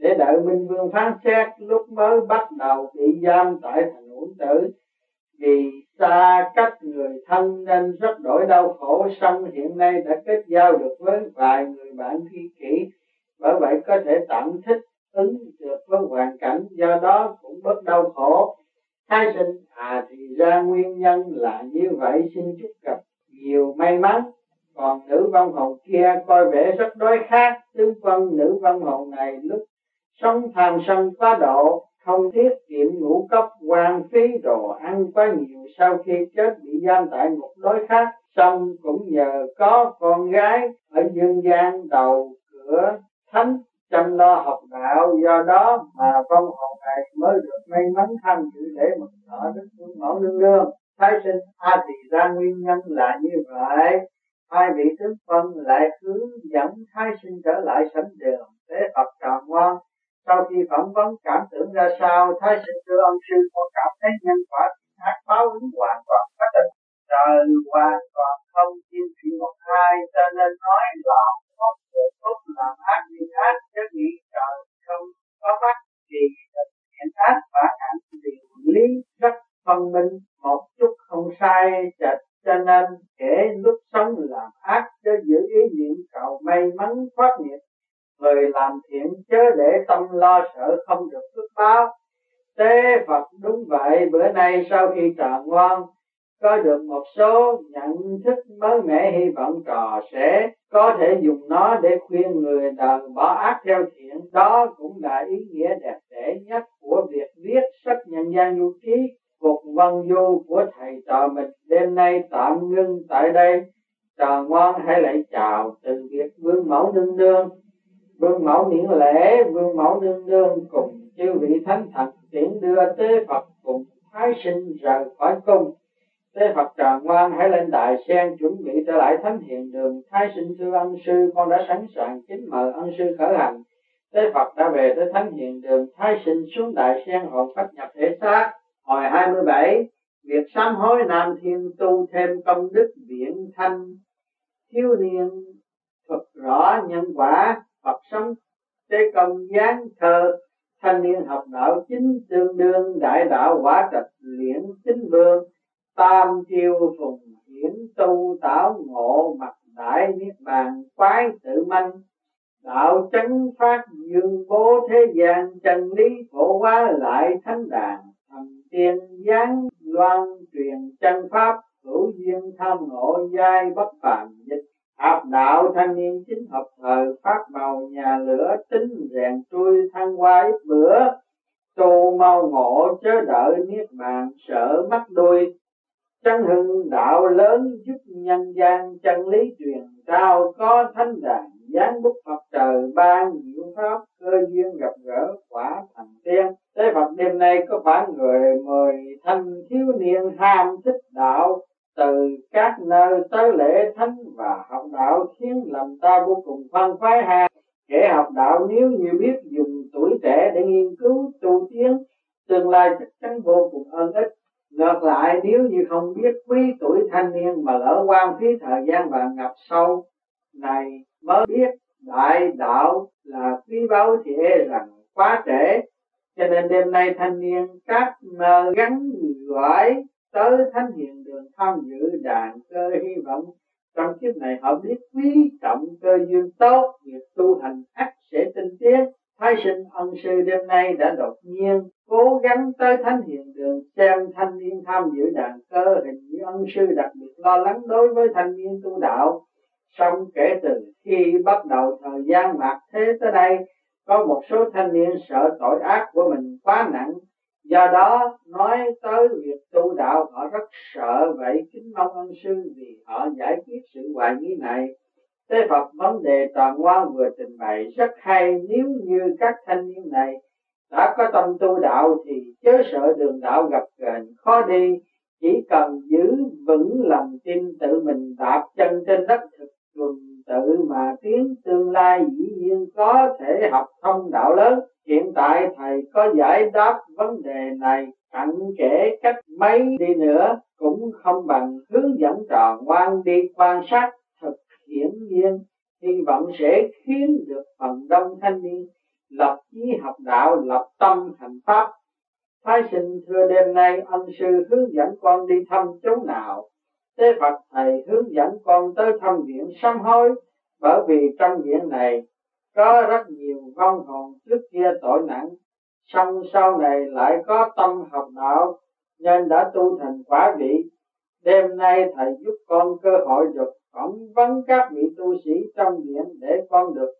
để đợi minh vương phán xét lúc mới bắt đầu bị giam tại thành uẩn tử. Vì xa cách người thân nên rất đổi đau khổ, song hiện nay đã kết giao được với vài người bạn thi kỷ, bởi vậy có thể tạm thích ứng được với hoàn cảnh, do đó cũng bớt đau khổ thái sinh à thì ra nguyên nhân là như vậy, xin chúc gặp nhiều may mắn. Còn nữ văn hồn kia coi vẻ rất đối khác tướng quân nữ văn hồn này lúc sống tham sân quá độ, không tiết kiệm ngũ cốc hoang phí đồ ăn quá nhiều, sau khi chết bị giam tại một đối khác xong cũng nhờ có con gái ở dương gian đầu cửa thánh chăm lo học đạo, do đó mà con hồn này mới được may mắn tham dự để mừng thọ đức phương mẫu nương nương. Thái sinh a thì ra nguyên nhân là như vậy. Hai vị tướng phân lại hướng dẫn thái sinh trở lại sảnh đường để phật trò ngoan sau khi phỏng vấn, cảm tưởng ra sao thái sinh thưa ông sư, con cảm thấy nhân quả hát báo ứng hoàn toàn có định trời qua còn không thiên vị một hai cho nên nói là không được tốt làm ác như ác chứ nghĩ trời không có mắt thì hiện ác phản ảnh điều lý rất phân minh, một chút không sai chật. Cho nên kể lúc sống làm ác, cho giữ ý niệm cầu may mắn thoát nghiệp, người làm thiện chớ để tâm lo sợ không được phước báo. Tế Phật đúng vậy, bữa nay sau khi trà ngoan có được một số nhận thức mới mẻ, hy vọng trò sẽ có thể dùng nó để khuyên người đời bỏ ác theo thiện. Đó cũng là ý nghĩa đẹp đẽ nhất của việc viết sách nhân gian du ký, cuộc văn du của thầy trò mình. Đêm nay tạm ngưng tại đây. Trò ngoan hãy lại chào từ việc vương mẫu nương nương. Vương mẫu miễn lễ, vương mẫu nương nương cùng chư vị thánh thần tiễn đưa tế phật cùng thái sinh rời khỏi cung tế phật Tràng Quang hãy lên đại sen chuẩn bị trở lại thánh hiện đường thái sinh sư ân sư, con đã sẵn sàng kính mời ân sư khởi hành. Tế phật đã về tới thánh hiện đường thái sinh xuống đại sen hồn pháp nhập thể xác. Hồi 27 việc sám hối nam thiên tu thêm công đức viễn thanh. Thiếu niên thuật rõ nhân quả, Phật sống tế công gián thơ thanh niên học đạo chính tương đương, đại đạo quả trạch luyện chính vương tam chiêu phùng hiển tu tạo ngộ mặt đại niết bàn quái tự manh. Đạo chấn phát dương bố thế gian chân lý phổ hóa lại thánh đàn thần tiên giáng loan truyền chân pháp, hữu duyên tham ngộ giai bất phàm dịch. Học đạo thanh niên chính hợp thời, phát màu nhà lửa, tính rèn trui thăng hoa ít bữa. Tu mau ngộ chớ đợi niết bàn, sợ mắt đuôi chân hưng đạo lớn giúp nhân gian chân lý truyền trao có thánh đàn giáng bút Phật trời ban diệu pháp cơ duyên gặp gỡ quả thành tiên. Thế Phật đêm nay có khoảng người mời thanh thiếu niên ham thích đạo, từ các nơi tới lễ thánh và học đạo khiến lòng ta vô cùng phân phái ha. Kẻ học đạo nếu như biết dùng tuổi trẻ để nghiên cứu tu tiến, tương lai chắc chắn vô cùng ơn ích ngược lại, nếu như không biết quý tuổi thanh niên mà lỡ quan phí thời gian và ngập sâu, này mới biết đại đạo là quý báu thì e rằng quá trễ. Cho nên đêm nay thanh niên các mơ gắn gọi tới thánh hiền đường tham dự đàn cơ hy vọng. Trong kiếp này họ biết quý trọng cơ duyên tốt việc tu hành ắt sẽ tinh tiến thái sinh ân sư đêm nay đã đột nhiên cố gắng tới thánh hiện đường xem thanh niên tham dự đàn cơ hình như ân sư đặc biệt lo lắng đối với thanh niên tu đạo. Xong kể từ khi bắt đầu thời gian mạt thế tới đây, có một số thanh niên sợ tội ác của mình quá nặng. Do đó, nói tới việc tu đạo, họ rất sợ vậy. Kính mong ân sư vì họ giải quyết sự hoài nghi này thế Phật vấn đề toàn hoa vừa trình bày rất hay, nếu như các thanh niên này đã có tâm tu đạo thì chớ sợ đường đạo gặp gềnh khó đi. Chỉ cần giữ vững lòng tin tự mình đạp chân trên đất thực tuần tự mà tiến tương lai dĩ nhiên có thể học thông đạo lớn. Hiện tại thầy có giải đáp vấn đề này cặn kể cách mấy đi nữa cũng không bằng hướng dẫn tròn quan đi quan sát hiển nhiên, hy vọng sẽ khiến được phần đông thanh niên lập chí học đạo, lập tâm thành pháp. Thái sinh thưa đêm nay ân sư hướng dẫn con đi thăm chỗ nào? Tế phật thầy hướng dẫn con tới thăm viện sám hối, bởi vì trong viện này có rất nhiều vong hồn trước kia tội nặng. Xong sau này lại có tâm học đạo, nên đã tu thành quả vị. Đêm nay thầy giúp con cơ hội được phỏng vấn các vị tu sĩ trong viện để con được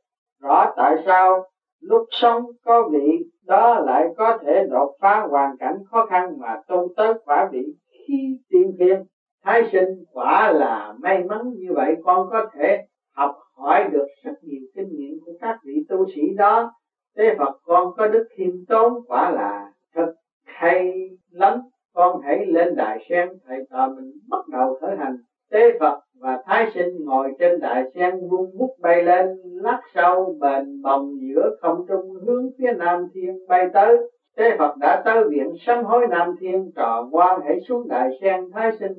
rõ tại sao lúc sống có vị, đó lại có thể đột phá hoàn cảnh khó khăn mà tu tới quả vị khi tiên thiên. Thái sinh quả là may mắn như vậy, con có thể học hỏi được rất nhiều kinh nghiệm của các vị tu sĩ đó. Thế Phật, con có đức khiêm tốn, quả là thật hay lắm. Con hãy lên đài sen thầy tòa mình bắt đầu khởi hành tế Phật và Thái Sinh ngồi trên đại sen vung bút bay lên lắc sâu bền bồng giữa không trung hướng phía Nam Thiên bay tới. Tế Phật đã tới viện sám hối Nam Thiên trò quan hãy xuống đại sen Thái Sinh.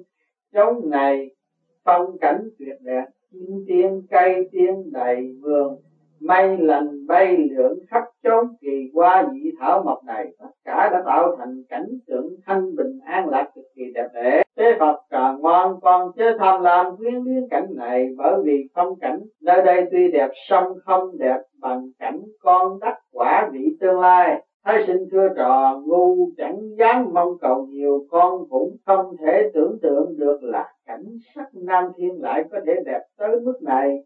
Trong ngày phong cảnh tuyệt đẹp, chim tiên cây tiên đầy vườn, mây lành bay lượn khắp chốn kỳ qua dị thảo mọc này, tất cả đã tạo thành cảnh tượng thanh bình an lạc cực kỳ đẹp đẽ. Thế phật càng ngoan con chớ tham lam quyến luyến cảnh này bởi vì phong cảnh nơi đây tuy đẹp song không đẹp bằng cảnh con đắc quả vị tương lai. Thái sinh thưa trò ngu chẳng dám mong cầu nhiều con cũng không thể tưởng tượng được là cảnh sắc Nam Thiên lại có thể đẹp tới mức này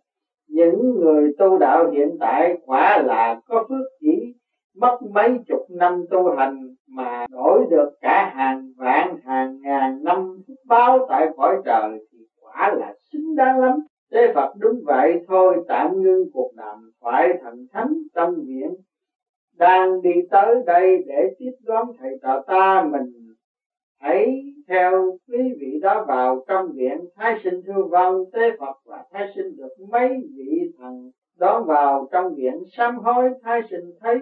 những người tu đạo hiện tại quả là có phước chỉ. Mất mấy chục năm tu hành mà đổi được cả hàng vạn, hàng ngàn năm phúc báo tại cõi trời thì quả là xứng đáng lắm. Thế Phật đúng vậy, thôi tạm ngưng cuộc đàm thoại thần thánh tâm nguyện đang đi tới đây để tiếp đón thầy trò ta mình hãy theo quý vị đó vào trong viện thái sinh thư văn tế phật và thái sinh được mấy vị thần đón vào trong viện sám hối thái sinh thấy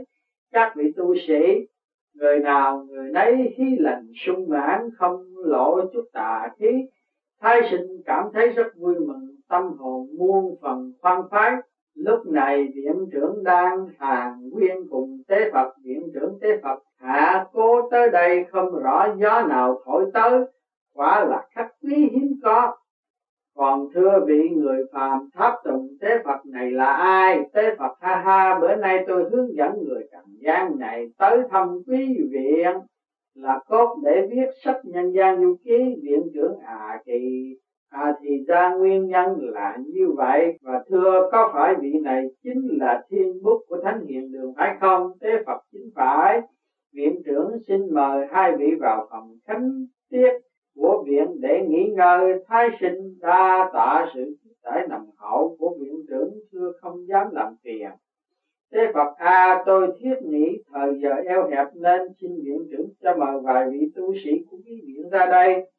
các vị tu sĩ, người nào người nấy khí lành sung mãn, không lộ chút tà khí. Thái sinh cảm thấy rất vui mừng, tâm hồn muôn phần khoan khoái. Lúc này viện trưởng đang hàng nguyên cùng tế phật, viện trưởng tế phật hạ cô tới đây không rõ gió nào thổi tới, quả là khách quý hiếm có còn thưa vị người phàm tháp tùng tế Phật này là ai? Tế Phật ha ha, bữa nay tôi hướng dẫn người trần gian này tới thăm quý viện là cốt để viết sách nhân gian du ký, viện trưởng à thì à thì ra nguyên nhân là như vậy và thưa, có phải vị này chính là thiên bút của thánh hiền đường phải không? Tế Phật chính phải. Xin mời hai vị vào phòng khánh tiết của viện để nghỉ ngơi. Thái sinh đa tạ sự giải nằm hậu của viện trưởng xưa không dám làm phiền. Thế Phật A à, tôi thiết nghĩ thời giờ eo hẹp nên xin viện trưởng cho mời vài vị tu sĩ của quý viện ra đây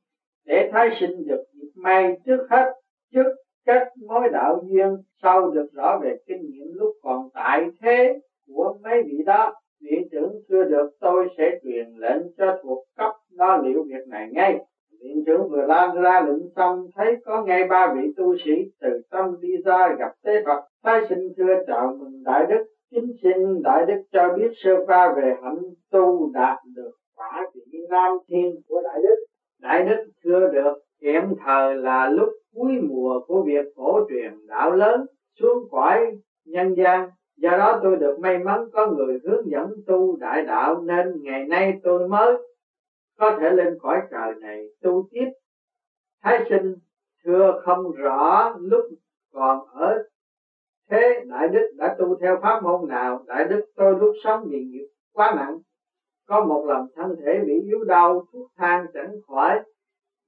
để thái sinh được dịp may trước hết trước các mối đạo duyên sau được rõ về kinh nghiệm lúc còn tại thế của mấy vị đó viện trưởng chưa được, tôi sẽ truyền lệnh cho thuộc cấp lo liệu việc này ngay. Viện trưởng vừa lan ra lệnh xong, thấy có ngay ba vị tu sĩ từ tâm đi ra gặp tế phật. Thái sinh thưa chào mừng đại đức. Kính xin đại đức cho biết sơ qua về hạnh tu đạt được quả vị nam thiên của đại đức. Đại đức thưa được, hiện thời là lúc cuối mùa của việc phổ truyền đạo lớn, xuống cõi nhân gian do đó tôi được may mắn có người hướng dẫn tu đại đạo nên ngày nay tôi mới có thể lên cõi trời này tu tiếp. Thái sinh, thưa không rõ lúc còn ở thế, đại đức đã tu theo pháp môn nào? Đại đức tôi lúc sống bị nghiệp quá nặng, có một lần thân thể bị yếu đau, thuốc thang chẳng khỏi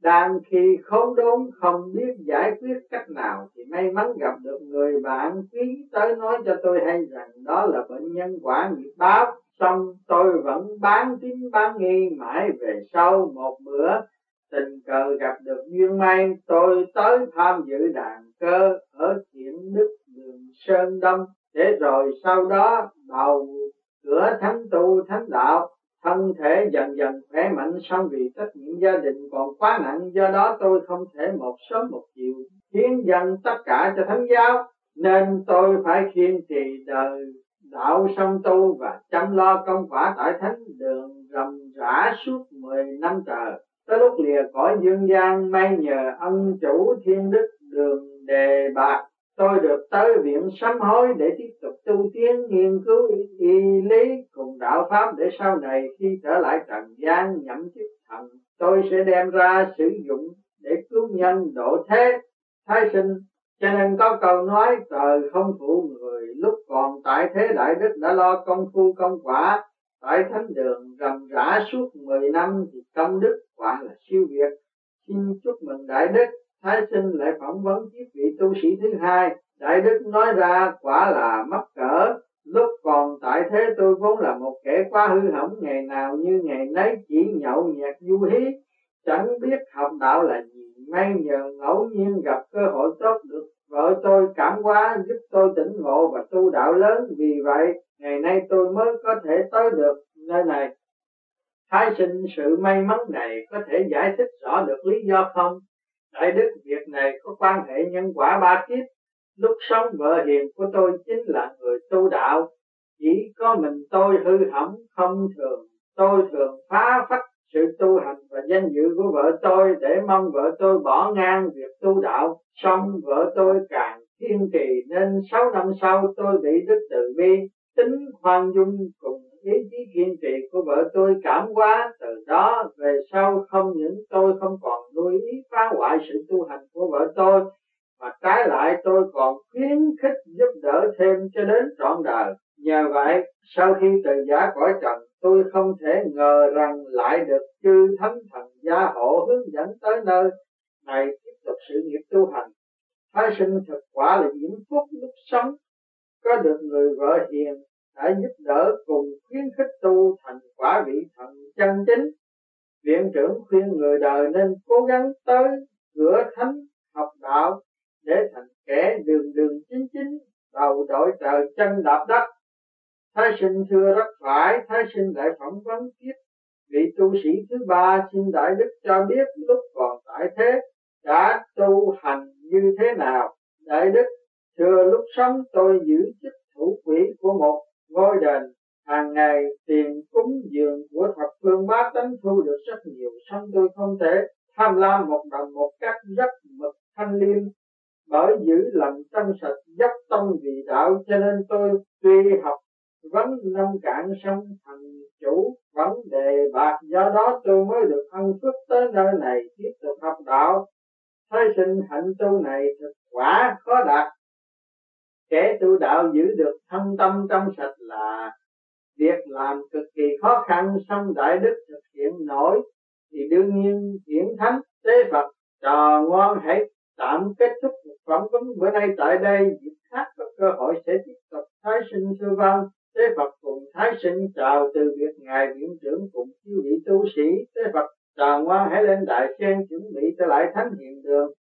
đang khi khốn đốn không biết giải quyết cách nào thì may mắn gặp được người bạn quý tới nói cho tôi hay rằng đó là bệnh nhân quả nghiệp báo. Xong tôi vẫn bán tín bán nghi mãi về sau một bữa. Tình cờ gặp được duyên may, tôi tới tham dự đàn cơ ở thiện đức đường sơn đông. Để rồi sau đó, đầu cửa thánh tu thánh đạo thân thể dần dần khỏe mạnh xong vì trách nhiệm gia đình còn quá nặng, do đó tôi không thể một sớm một chiều hiến dâng tất cả cho thánh giáo. Nên tôi phải kiên trì đời đạo song tu và chăm lo công quả tại thánh đường rầm rã suốt 10 năm trời. Tới lúc lìa cõi dương gian, may nhờ ân chủ thiên đức đường đề bạc tôi được tới viện sám hối để tiếp tục tu tiến, nghiên cứu y lý cùng đạo pháp để sau này khi trở lại trần gian nhậm chức thần, tôi sẽ đem ra sử dụng để cứu nhân độ thế, thái sinh. Cho nên có câu nói trời không phụ người lúc còn tại thế đại đức đã lo công phu công quả, tại thánh đường rầm rã suốt 10 năm thì công đức quả là siêu việt. Xin chúc mừng đại đức thái sinh lại phỏng vấn tiếp vị tu sĩ thứ hai. Đại đức nói ra, quả là mắc cỡ. Lúc còn tại thế, tôi vốn là một kẻ quá hư hỏng, ngày nào như ngày nấy chỉ nhậu nhẹt du hí. Chẳng biết học đạo là gì. May nhờ ngẫu nhiên gặp cơ hội tốt được vợ tôi cảm hóa, giúp tôi tỉnh ngộ và tu đạo lớn. Vì vậy, ngày nay tôi mới có thể tới được nơi này. Thái sinh sự may mắn này có thể giải thích rõ được lý do không? Đại đức, việc này có quan hệ nhân quả ba kiếp. Lúc sống vợ hiền của tôi chính là người tu đạo. Chỉ có mình tôi hư hỏng không thường. Tôi thường phá phách sự tu hành và danh dự của vợ tôi để mong vợ tôi bỏ ngang việc tu đạo. Xong vợ tôi càng kiên trì nên sáu năm sau tôi bị đức từ bi, tính khoan dung cùng ý chí kiên trì của vợ tôi cảm hóa từ đó về sau không những tôi không còn nuôi ý phá hoại sự tu hành của vợ tôi, mà trái lại tôi còn khuyến khích giúp đỡ thêm cho đến trọn đời. Nhờ vậy, sau khi từ giả cõi trần, tôi không thể ngờ rằng lại được chư thánh thần gia hộ hướng dẫn tới nơi này tiếp tục sự nghiệp tu hành. Thái sinh thực quả là những phúc lúc sống, có được người vợ hiền đã giúp đỡ cùng khuyến khích tu thành quả vị thần chân chính. Viện trưởng khuyên người đời nên cố gắng tới cửa thánh học đạo để thành kẻ đường đường chính chính, đầu đội trời chân đạp đất. Thái sinh thưa rất phải, thái sinh lại phỏng vấn tiếp vị tu sĩ thứ ba xin đại đức cho biết lúc còn tại thế đã tu hành như thế nào. Đại đức, thưa lúc sống tôi giữ chức thủ quỹ của một ngôi đền, hàng ngày tiền cúng dường của thập phương bá tánh thu được rất nhiều song tôi không thể, tham lam một đồng một cách rất mực thanh liêm. Bởi giữ lòng tâm sạch dốc tông vì đạo, cho nên tôi tuy học vấn năm cạn sông thành chủ, vấn đề bạc. Do đó tôi mới được ân phước tới nơi này tiếp tục học đạo. Thay sinh hạnh tu này thực quả khó đạt kẻ tu đạo giữ được thân tâm trong sạch là việc làm cực kỳ khó khăn, song đại đức thực hiện nổi thì đương nhiên hiển thánh tế phật trò ngoan hãy tạm kết thúc một phỏng vấn. Bữa nay tại đây, dịp khác có cơ hội sẽ tiếp tục. Thái sinh sư văn, tế phật cùng thái sinh chào từ việc ngài viện trưởng cùng chư vị tu sĩ. Tế phật trò ngoan hãy lên đại sen chuẩn bị trở lại thánh hiện đường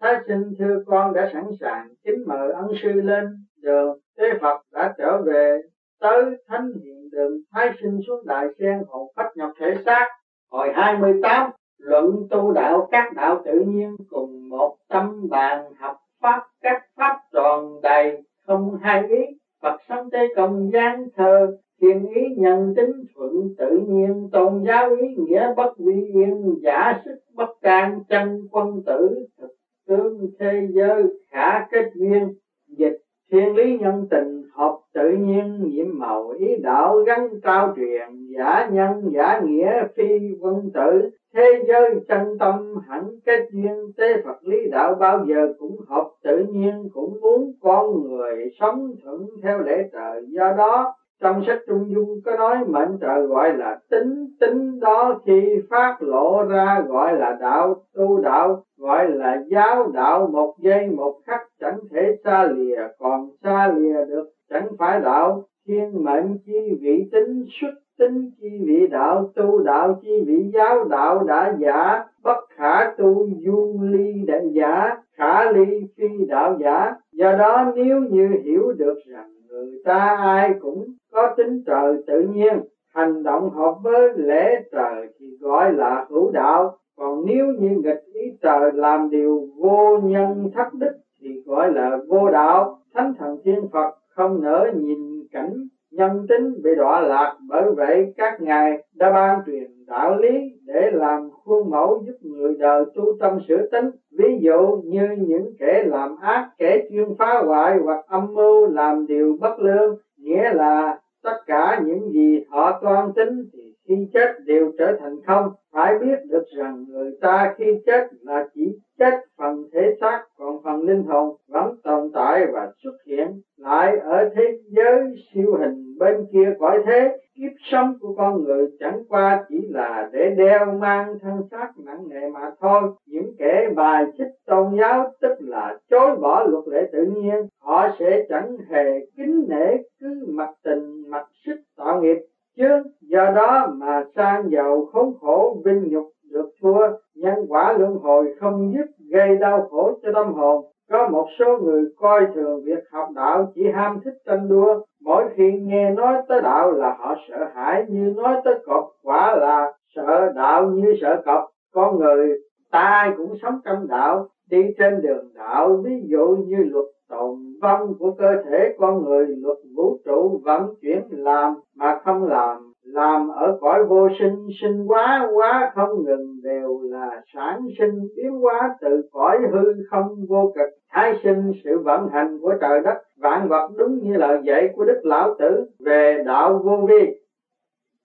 thái sinh thưa con đã sẵn sàng kính mời ân sư lên đường. Thế phật đã trở về tới thánh hiện đường. Thái sinh xuống đại sen hồn phách nhập thể xác. Hồi 28 luận tu đạo các đạo tự nhiên cùng một tâm bàn học pháp, các pháp tròn đầy không hai ý. Phật sống tế công gian thờ thiên ý nhân tính thuận, tự nhiên tôn giáo ý nghĩa bất vi yên, giả sức bất can, chân quân tử thực tương thế giới khả kết duyên dịch thiên lý nhân tình, hợp tự nhiên, nhiệm màu ý đạo, gắn cao truyền, giả nhân, giả nghĩa, phi quân tử. Thế giới chân tâm hẳn kết duyên tế Phật lý đạo bao giờ cũng hợp tự nhiên, cũng muốn con người sống thuận theo lễ trời. Do đó trong sách trung dung có nói, mệnh trời gọi là tính tính đó khi phát lộ ra gọi là đạo, tu đạo, gọi là giáo đạo. Một giây, một khắc, chẳng thể xa lìa, còn xa lìa được. Chẳng phải đạo thiên mệnh chi vị tính, xuất tính chi vị đạo, tu đạo chi vị giáo đạo đã giả. Bất khả tu du ly đại giả, khả ly phi đạo giả. Do đó nếu như hiểu được rằng người ta ai cũng có tính trời tự nhiên, hành động hợp với lễ trời thì gọi là hữu đạo. Còn nếu như nghịch ý trời làm điều vô nhân thất đức thì gọi là vô đạo. Thánh thần thiên phật không nỡ nhìn cảnh nhân tính bị đọa lạc bởi vậy các ngài đã ban truyền đạo lý để làm khuôn mẫu giúp người đời tu tâm sửa tính ví dụ như những kẻ làm ác, kẻ chuyên phá hoại hoặc âm mưu làm điều bất lương, nghĩa là tất cả những gì họ toan tính thì khi chết đều trở thành không. Phải biết được rằng người ta khi chết là chỉ chết phần thể xác, còn phần linh hồn vẫn tồn tại và xuất hiện lại ở thế giới siêu hình bên kia cõi thế. Kiếp sống của con người chẳng qua chỉ là để đeo mang thân xác nặng nề mà thôi. Những kẻ bài xích tôn giáo, tức là chối bỏ luật lệ tự nhiên, họ sẽ chẳng hề kính nể cứ mặc tình mặc sức tạo nghiệp chứ do đó mà sang giàu khốn khổ, vinh nhục được thua, nhân quả luân hồi không dứt gây đau khổ cho tâm hồn. Có một số người coi thường việc học đạo chỉ ham thích tranh đua. Mỗi khi nghe nói tới đạo là họ sợ hãi như nói tới cọp quả là sợ đạo như sợ cọp con người ta ai cũng sống trong đạo, đi trên đường đạo, ví dụ như luật tồn vong của cơ thể con người luật vũ trụ vận chuyển làm mà không làm. Làm ở cõi vô sinh sinh quá quá không ngừng đều là sản sinh biến hóa từ cõi hư không vô cực. Thái sinh, sự vận hành của trời đất, vạn vật đúng như lời dạy của đức lão tử về đạo vô vi.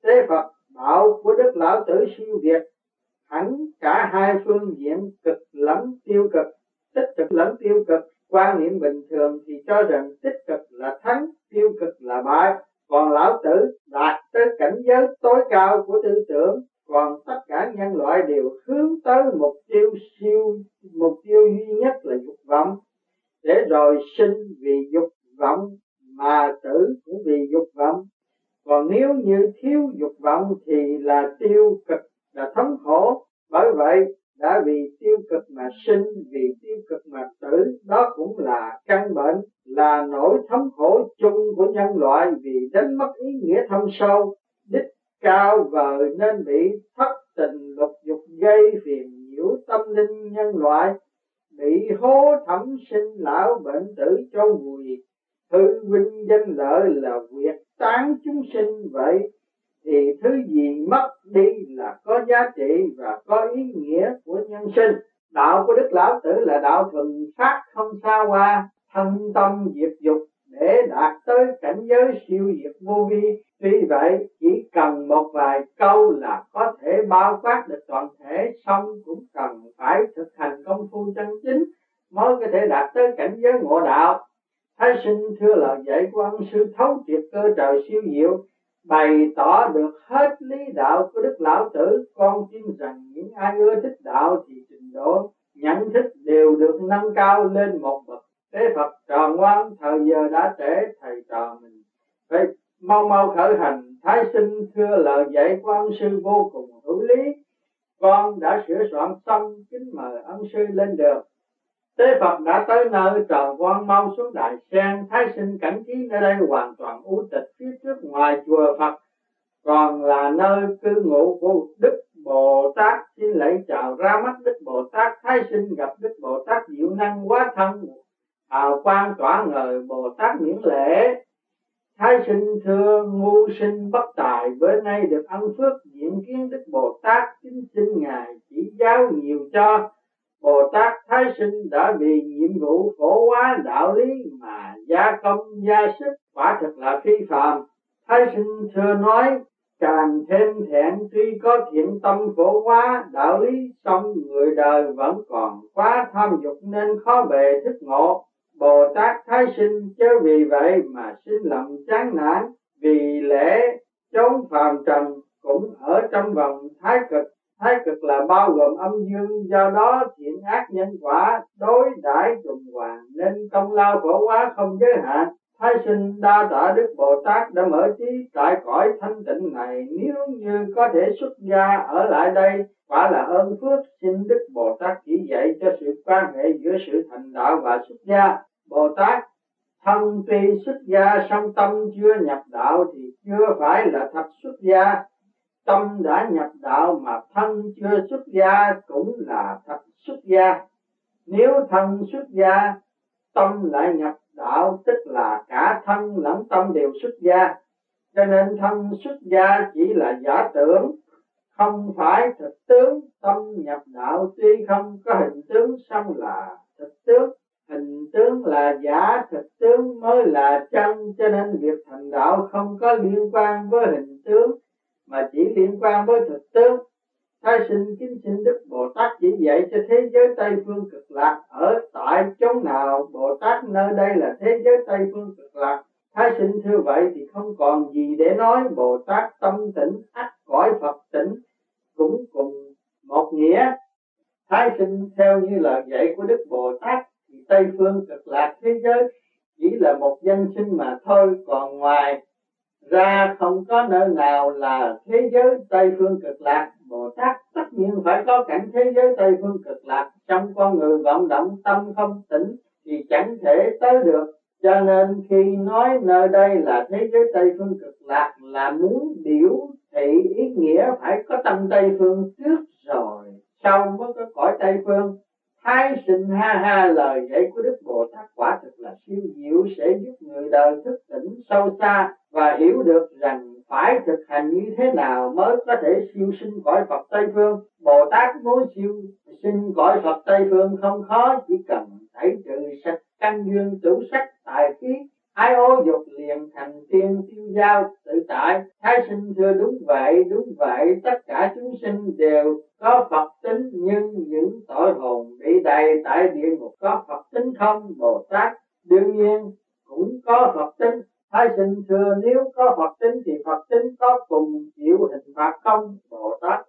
Thế phật, đạo của đức lão tử siêu việt. Hẳn cả hai phương diện cực lẫn tiêu cực, tích cực lẫn tiêu cực quan niệm bình thường thì cho rằng tích cực là thắng, tiêu cực là bại. Còn lão tử đạt tới cảnh giới tối cao của tư tưởng, còn tất cả nhân loại đều hướng tới mục tiêu siêu, mục tiêu duy nhất là dục vọng. Để rồi sinh vì dục vọng, mà tử cũng vì dục vọng. Còn nếu như thiếu dục vọng thì là tiêu cực, là thống khổ. Bởi vậy đã vì tiêu cực mà sinh, vì tiêu cực mà tử, đó cũng là căn bệnh, là nỗi thống khổ chung của nhân loại vì đánh mất ý nghĩa thâm sâu, đích cao vời nên bị thất tình lục dục gây phiền nhiễu tâm linh nhân loại, bị hố thẩm sinh lão bệnh tử cho vùi hư vinh danh lợi là việc tán chúng sinh vậy thì thứ gì mất đi là có giá trị và có ý nghĩa của nhân sinh. Đạo của đức lão tử là đạo thuần phát không xa hoa thân tâm diệt dục để đạt tới cảnh giới siêu diệt vô vi. Tuy vậy, chỉ cần một vài câu là có thể bao quát được toàn thể, xong cũng cần phải thực hành công phu chân chính mới có thể đạt tới cảnh giới ngộ đạo. Thái sinh thưa lời dạy của ân sư thấu triệt cơ trời siêu diệu bày tỏ được hết lý đạo của đức lão tử. Con tin rằng những ai ưa thích đạo thì trình độ, nhận thức đều được nâng cao lên một bậc. Thế phật tròn ngoan thời giờ đã trễ, thầy trò mình phải mau mau khởi hành. Thái sinh thưa lời dạy của ân sư vô cùng hữu lý. Con đã sửa soạn xong kính mời ân sư lên đường. Tế Phật đã tới nơi tròn quan mau xuống đại sen Thái sinh cảnh trí nơi đây hoàn toàn u tịch Phía trước ngoài chùa Phật. Còn là nơi cư ngụ của Đức Bồ Tát, Xin lễ chào ra mắt Đức Bồ Tát Thái sinh gặp Đức Bồ Tát diệu năng quá thân, Hào quang tỏa ngời, Bồ Tát miễn lễ. Thái sinh thưa ngu sinh bất tài, Bữa nay được ân phước, diện kiến Đức Bồ Tát, Kính xin Ngài chỉ giáo nhiều cho. Bồ Tát Thái Sinh đã vì nhiệm vụ phổ hóa đạo lý mà gia công gia sức quả thật là phi phạm. Thái Sinh thưa nói, càng thêm thẹn tuy có thiện tâm phổ hóa đạo lý song người đời vẫn còn quá tham dục nên khó bề thức ngộ. Bồ Tát Thái Sinh chớ vì vậy mà sinh lòng chán nản, vì lẽ chốn phàm trần cũng ở trong vòng thái cực thái cực là bao gồm âm dương, do đó thiện ác nhân quả, đối đãi trùng hoàn nên công lao khổ quá không giới hạn. Thái sinh đa tạ đức bồ tát đã mở trí tại cõi thanh tịnh này. Nếu như có thể xuất gia ở lại đây, quả là ơn phước, xin đức bồ tát chỉ dạy cho sự quan hệ giữa sự thành đạo và xuất gia. Bồ tát, thân tuy xuất gia song tâm chưa nhập đạo thì chưa phải là thật xuất gia tâm đã nhập đạo mà thân chưa xuất gia cũng là thật xuất gia. Nếu thân xuất gia, tâm lại nhập đạo, tức là cả thân lẫn tâm đều xuất gia. Cho nên thân xuất gia chỉ là giả tưởng, không phải thực tướng. Tâm nhập đạo tuy không có hình tướng, song là thực tướng. Hình tướng là giả, thực tướng mới là chân. Cho nên việc thành đạo không có liên quan với hình tướng mà chỉ liên quan với thực tướng. Thái sinh kính xin đức bồ tát chỉ dạy cho thế giới tây phương cực lạc ở tại chỗ nào. Bồ tát nơi đây là thế giới tây phương cực lạc. Thái sinh thưa vậy thì không còn gì để nói. Bồ tát tâm tỉnh ắt cõi phật tỉnh cũng cùng một nghĩa. Thái sinh theo như lời dạy của đức bồ tát thì tây phương cực lạc thế giới chỉ là một danh sinh mà thôi. Còn ngoài ra không có nơi nào là thế giới tây phương cực lạc. Bồ tát tất nhiên phải có cảnh thế giới tây phương cực lạc. Trong con người vọng động tâm không tỉnh thì chẳng thể tới được. Cho nên khi nói nơi đây là thế giới tây phương cực lạc là muốn biểu thị ý nghĩa phải có tâm tây phương trước rồi. Sau mới có cõi tây phương thái sinh ha ha lời dạy của đức bồ tát quả thực là siêu diệu sẽ giúp người đời thức tỉnh sâu xa và hiểu được rằng phải thực hành như thế nào mới có thể siêu sinh cõi Phật Tây Phương. Bồ Tát muốn siêu sinh cõi Phật Tây Phương không khó, chỉ cần tẩy trừ sạch căn duyên tử sắc tài khí ái ố dục liền thành tiên tiêu giao tự tại. Thái sinh thưa đúng vậy đúng vậy tất cả chúng sinh đều có phật tính nhưng những tội hồn bị đầy tại địa ngục có phật tính không? Bồ tát đương nhiên cũng có phật tính. Thái sinh thưa nếu có phật tính thì phật tính có cùng chịu hình phạt không? Bồ tát.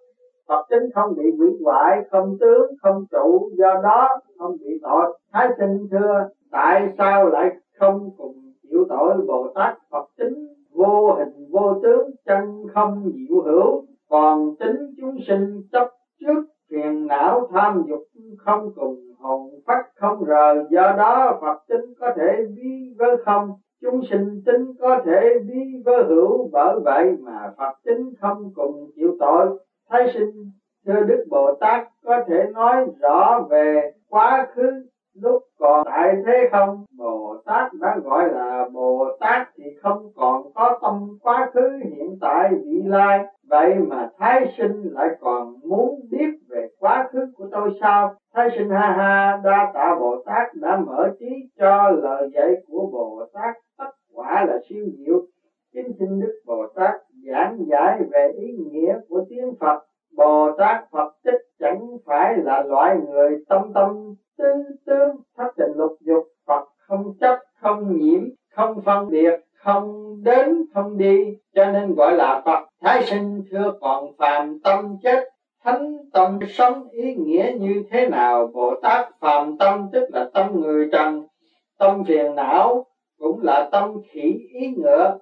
Phật tính không bị hủy hoại, không tướng, không trụ, do đó không bị tội. Thái sinh thưa, tại sao lại không cùng chịu tội Bồ Tát Phật tính, vô hình vô tướng, chân không diệu hữu. Còn tính chúng sinh chấp trước phiền não tham dục, không cùng hồn phách, không rời. Do đó Phật tính có thể vi với không. Chúng sinh tính có thể vi với hữu. Bởi vậy mà Phật tính không cùng chịu tội. Thái sinh thưa Đức Bồ Tát có thể nói rõ về quá khứ lúc còn tại thế không? Bồ tát đã gọi là bồ tát thì không còn có tâm quá khứ hiện tại vị lai. Vậy mà thái sinh lại còn muốn biết về quá khứ của tôi sao? Thái sinh ha ha, đa tạ bồ tát đã mở trí cho lời dạy của bồ tát. Tất quả là siêu diệu. Kính xin đức bồ tát giảng giải về ý nghĩa của tiếng phật. Bồ tát phật tích chẳng phải là loại người tâm tâm tư tướng thất tình lục dục, Phật không chấp, không nhiễm, không phân biệt, không đến, không đi. Cho nên gọi là Phật thái sinh, thưa còn phàm tâm chết, thánh tâm sống ý nghĩa như thế nào? Bồ Tát phàm tâm, tức là tâm người trần, tâm phiền não, cũng là tâm khỉ ý ngựa,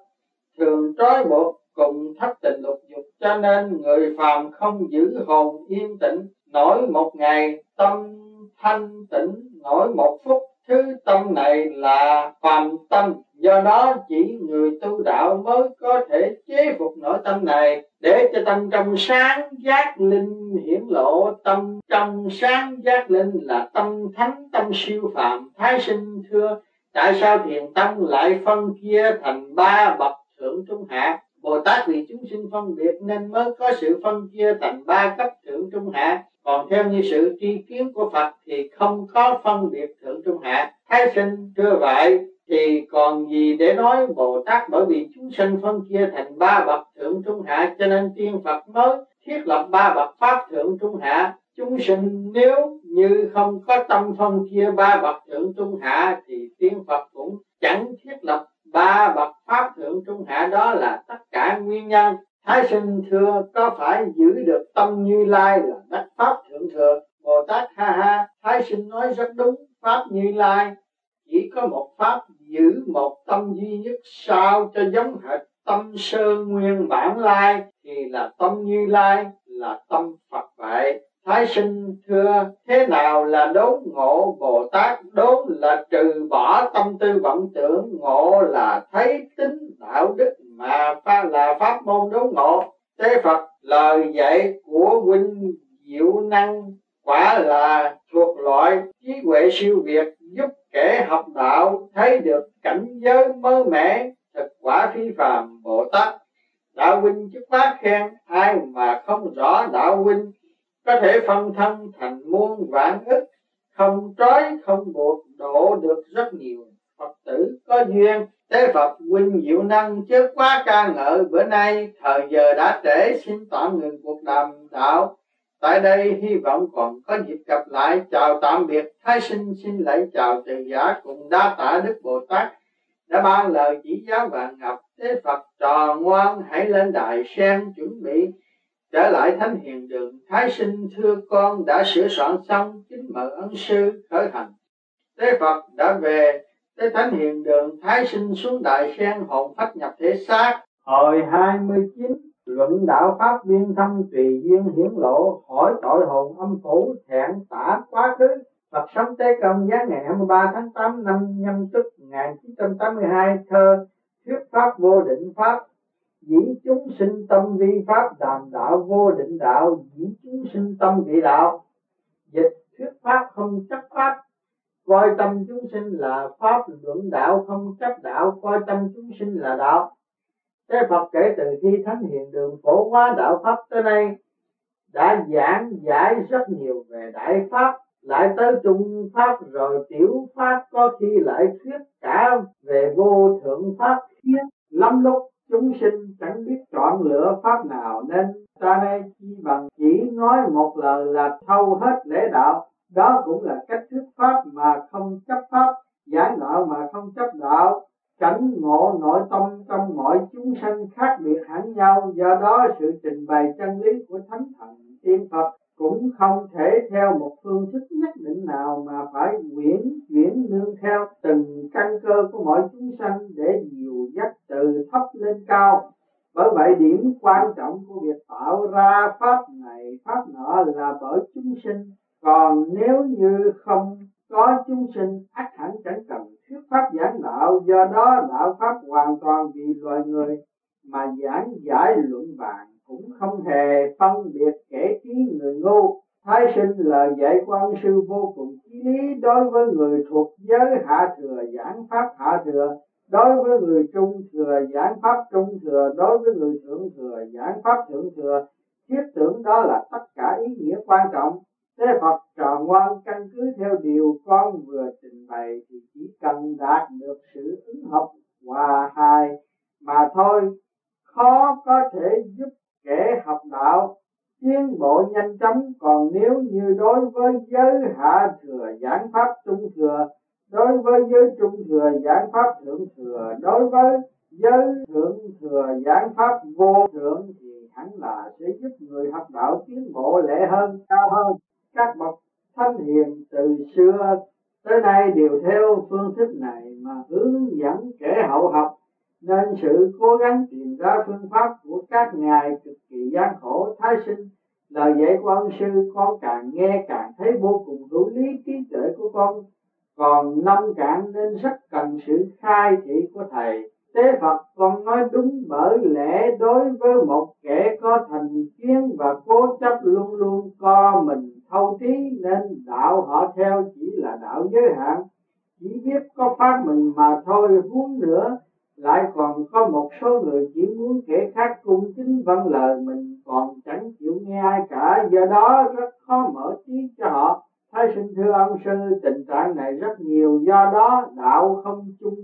thường trói buộc cùng thất tình lục dục. Cho nên người phàm không giữ hồn yên tĩnh, nổi một ngày tâm thanh tịnh nổi một phút, thứ tâm này là phàm tâm. Do đó chỉ người tu đạo mới có thể chế phục nội tâm này, để cho tâm trong sáng giác linh hiển lộ. Tâm trong sáng giác linh là tâm thánh, tâm siêu phạm thái sinh thưa, tại sao thiền tâm lại phân chia thành ba bậc thượng trung hạ Bồ Tát vì chúng sinh phân biệt nên mới có sự phân chia thành ba cấp thượng trung hạ. Còn theo như sự tri kiến của Phật thì không có phân biệt thượng trung hạ. Thái sinh thưa vậy, thì còn gì để nói Bồ Tát bởi vì chúng sinh phân chia thành ba bậc thượng trung hạ, cho nên tiên Phật mới thiết lập ba bậc pháp thượng trung hạ. Chúng sinh nếu như không có tâm phân chia ba bậc thượng trung hạ thì tiên Phật cũng chẳng thiết lập ba bậc pháp thượng trung hạ đó là tất cả nguyên nhân. Thái sinh thưa, có phải giữ được tâm như lai là đắc pháp thượng thừa? Bồ tát ha ha, thái sinh nói rất đúng, pháp như lai. Chỉ có một pháp giữ một tâm duy nhất sao cho giống hệt tâm sơ nguyên bản lai, thì là tâm như lai là tâm phật vậy thái sinh thưa, thế nào là đốn ngộ bồ tát? Đốn là trừ bỏ tâm tư vọng tưởng, ngộ là thấy tính đạo đức mà ta là pháp môn đốn ngộ. Thế phật, lời dạy của huynh diệu năng quả là thuộc loại trí huệ siêu việt, giúp kẻ học đạo thấy được cảnh giới mới mẻ, thực quả phi phàm bồ tát. Đạo huynh chức bác khen, ai mà không rõ đạo huynh có thể phân thân thành muôn vạn ức, không trói, không buộc độ được rất nhiều. Phật tử có duyên thế phật huynh diệu năng, chứ quá ca ngợi. Bữa nay thời giờ đã trễ, xin tạm ngừng cuộc đàm đạo. Tại đây hy vọng còn có dịp gặp lại. Chào tạm biệt. Thái sinh xin lạy chào từ giả cùng đa tạ đức bồ tát đã ban lời chỉ giáo vạn ngập thế phật trò ngoan, hãy lên đài sen chuẩn bị trở lại thánh hiền đường, thái sinh thưa con đã sửa soạn xong, kính mời ân sư khởi hành. Thế phật đã về tới thánh hiền đường, thái sinh xuống đại sen hồn phách nhập thể xác. Hồi 29 luận đạo pháp viên thâm tùy duyên hiển lộ, hỏi tội hồn âm phủ, thẹn tả quá khứ. Phật sống tế công giá ngày 23 tháng 8 năm nhâm tức 1982 thơ thuyết pháp vô định pháp dĩ chúng sinh tâm vi pháp đàm đạo vô định đạo dĩ chúng sinh tâm vị đạo. Dịch thuyết pháp không chấp pháp. Coi tâm chúng sinh là pháp luận đạo không chấp đạo, coi tâm chúng sinh là đạo. Thế Phật kể từ khi Thánh Hiền Đường phổ hóa đạo Pháp tới nay, đã giảng giải rất nhiều về Đại Pháp, lại tới Trung Pháp, rồi Tiểu Pháp, có khi lại thuyết cả về vô thượng Pháp khiến lắm lúc chúng sinh chẳng biết chọn lựa pháp nào nên ta nay chỉ bằng chỉ nói một lời là thâu hết lễ đạo. Đó cũng là cách thuyết pháp mà không chấp pháp, giảng đạo mà không chấp đạo. Cảnh ngộ nội tâm trong mọi chúng sanh khác biệt hẳn nhau. Do đó sự trình bày chân lý của thánh thần tiên phật cũng không thể theo một phương thức nhất định nào mà phải quyển chuyển nương theo từng căn cơ của mọi chúng sanh để dìu dắt từ thấp lên cao. Bởi vậy, điểm quan trọng của việc tạo ra pháp này, pháp nọ là bởi chúng sinh. Còn nếu như không có chúng sinh ác hẳn chẳng cần thuyết pháp giảng đạo. Do đó, đạo pháp hoàn toàn vì loài người mà giảng giải luận bàn, cũng không hề phân biệt kẻ trí người ngu. Thái sinh lời dạy quan sư vô cùng chí lý đối với người thuộc giới hạ thừa, giảng pháp hạ thừa đối với người trung thừa giảng pháp, trung thừa, đối với người thượng thừa giảng pháp, thượng thừa, thiết tưởng đó là tất cả ý nghĩa quan trọng. Thế phật trò ngoan căn cứ theo điều con vừa trình bày thì chỉ cần đạt được sự ứng hợp hòa hài mà thôi. Khó có thể giúp kẻ học đạo tiến bộ nhanh chóng. Còn nếu như đối với giới hạ thừa giảng pháp, trung thừa đối với giới trung thừa giảng pháp thượng thừa, đối với giới thượng thừa giảng pháp vô thượng thì hẳn là sẽ giúp người học đạo tiến bộ lệ hơn, cao hơn. Các bậc thánh hiền từ xưa tới nay đều theo phương thức này mà hướng dẫn kẻ hậu học, nên sự cố gắng tìm ra phương pháp của các ngài cực kỳ gian khổ, thái sinh. Lời dạy của ông sư con càng nghe càng thấy vô cùng hữu lý, trí tuệ của con còn năm cạn nên rất cần sự khai thị của thầy. Tế Phật con nói đúng bởi lẽ đối với một kẻ có thành kiến và cố chấp luôn luôn co mình thâu trí nên đạo họ theo chỉ là đạo giới hạn. Chỉ biết có phát mình mà thôi, huống nữa lại còn có một số người chỉ muốn kẻ khác cung kính vâng lời mình, còn chẳng chịu nghe ai cả. Do đó rất khó mở trí cho họ thái sinh thưa ông sư, tình trạng này rất nhiều, do đó đạo không chung,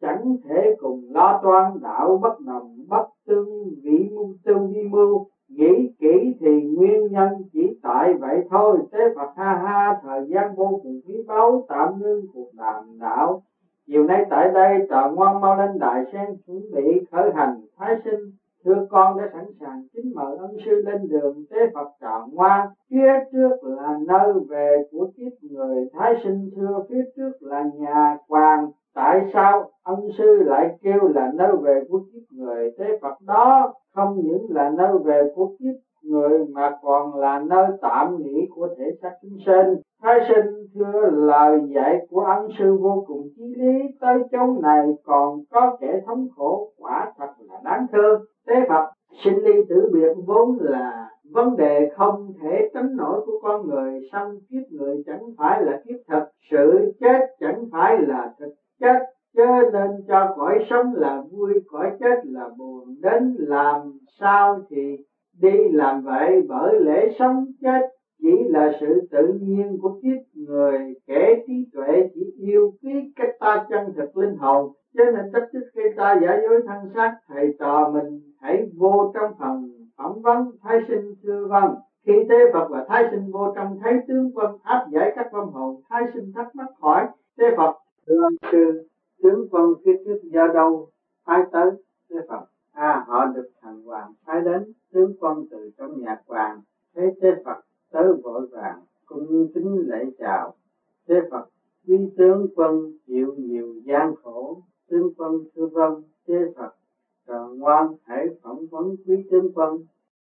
chẳng thể cùng lo toan, đạo bất đồng, bất tương, vị mưu tương vi mưu. Nghĩ kỹ thì nguyên nhân chỉ tại vậy thôi. Thế phật ha ha, thời gian vô cùng quý báu, tạm ngưng cuộc đàm đạo. Chiều nay tại đây trò ngoan mau lên đại sen chuẩn bị khởi hành. Thái sinh thưa con đã sẵn sàng kính mời ân sư lên đường tế phật trò Hoa, phía trước là nơi về của kiếp người thái sinh. Thưa phía trước là nhà hoàng tại sao ân sư lại kêu là nơi về của kiếp người tế phật đó? Không những là nơi về của kiếp người mà còn là nơi tạm nghỉ của thể xác chúng sinh. Thái sinh thưa lời dạy của ân sư vô cùng chí lý, tới chỗ này còn có kẻ thống khổ, quả thật là đáng thương. Tế phật sinh ly tử biệt vốn là vấn đề không thể tránh nổi của con người, song kiếp người chẳng phải là kiếp thật, sự chết chẳng phải là thực chết cho nên cho cõi sống là vui, cõi chết là buồn, đến làm sao thì đi làm vậy bởi lẽ sống chết chỉ là sự tự nhiên của kiếp người. Kẻ trí tuệ chỉ yêu quý cách ta chân thực linh hồn, cho nên tất tức khi ta giả dối thân xác, thầy trò mình hãy vô trong phần phỏng vấn thái sinh thưa vâng khi tế phật và thái sinh vô trong thấy tướng quân áp giải các vong hồn, thái sinh thắc mắc hỏi tế phật, thưa sư, tướng quân phía trước do đâu? Ai tới tế phật à họ được thằng hoàng phái đến, tướng quân từ trong nhà hoàng thấy thế phật tới vội vàng cung kính lễ chào. Thế phật, quý tướng quân chịu nhiều gian khổ, tướng quân thưa vâng thế phật, trò ngoan hãy phỏng vấn quý tướng quân.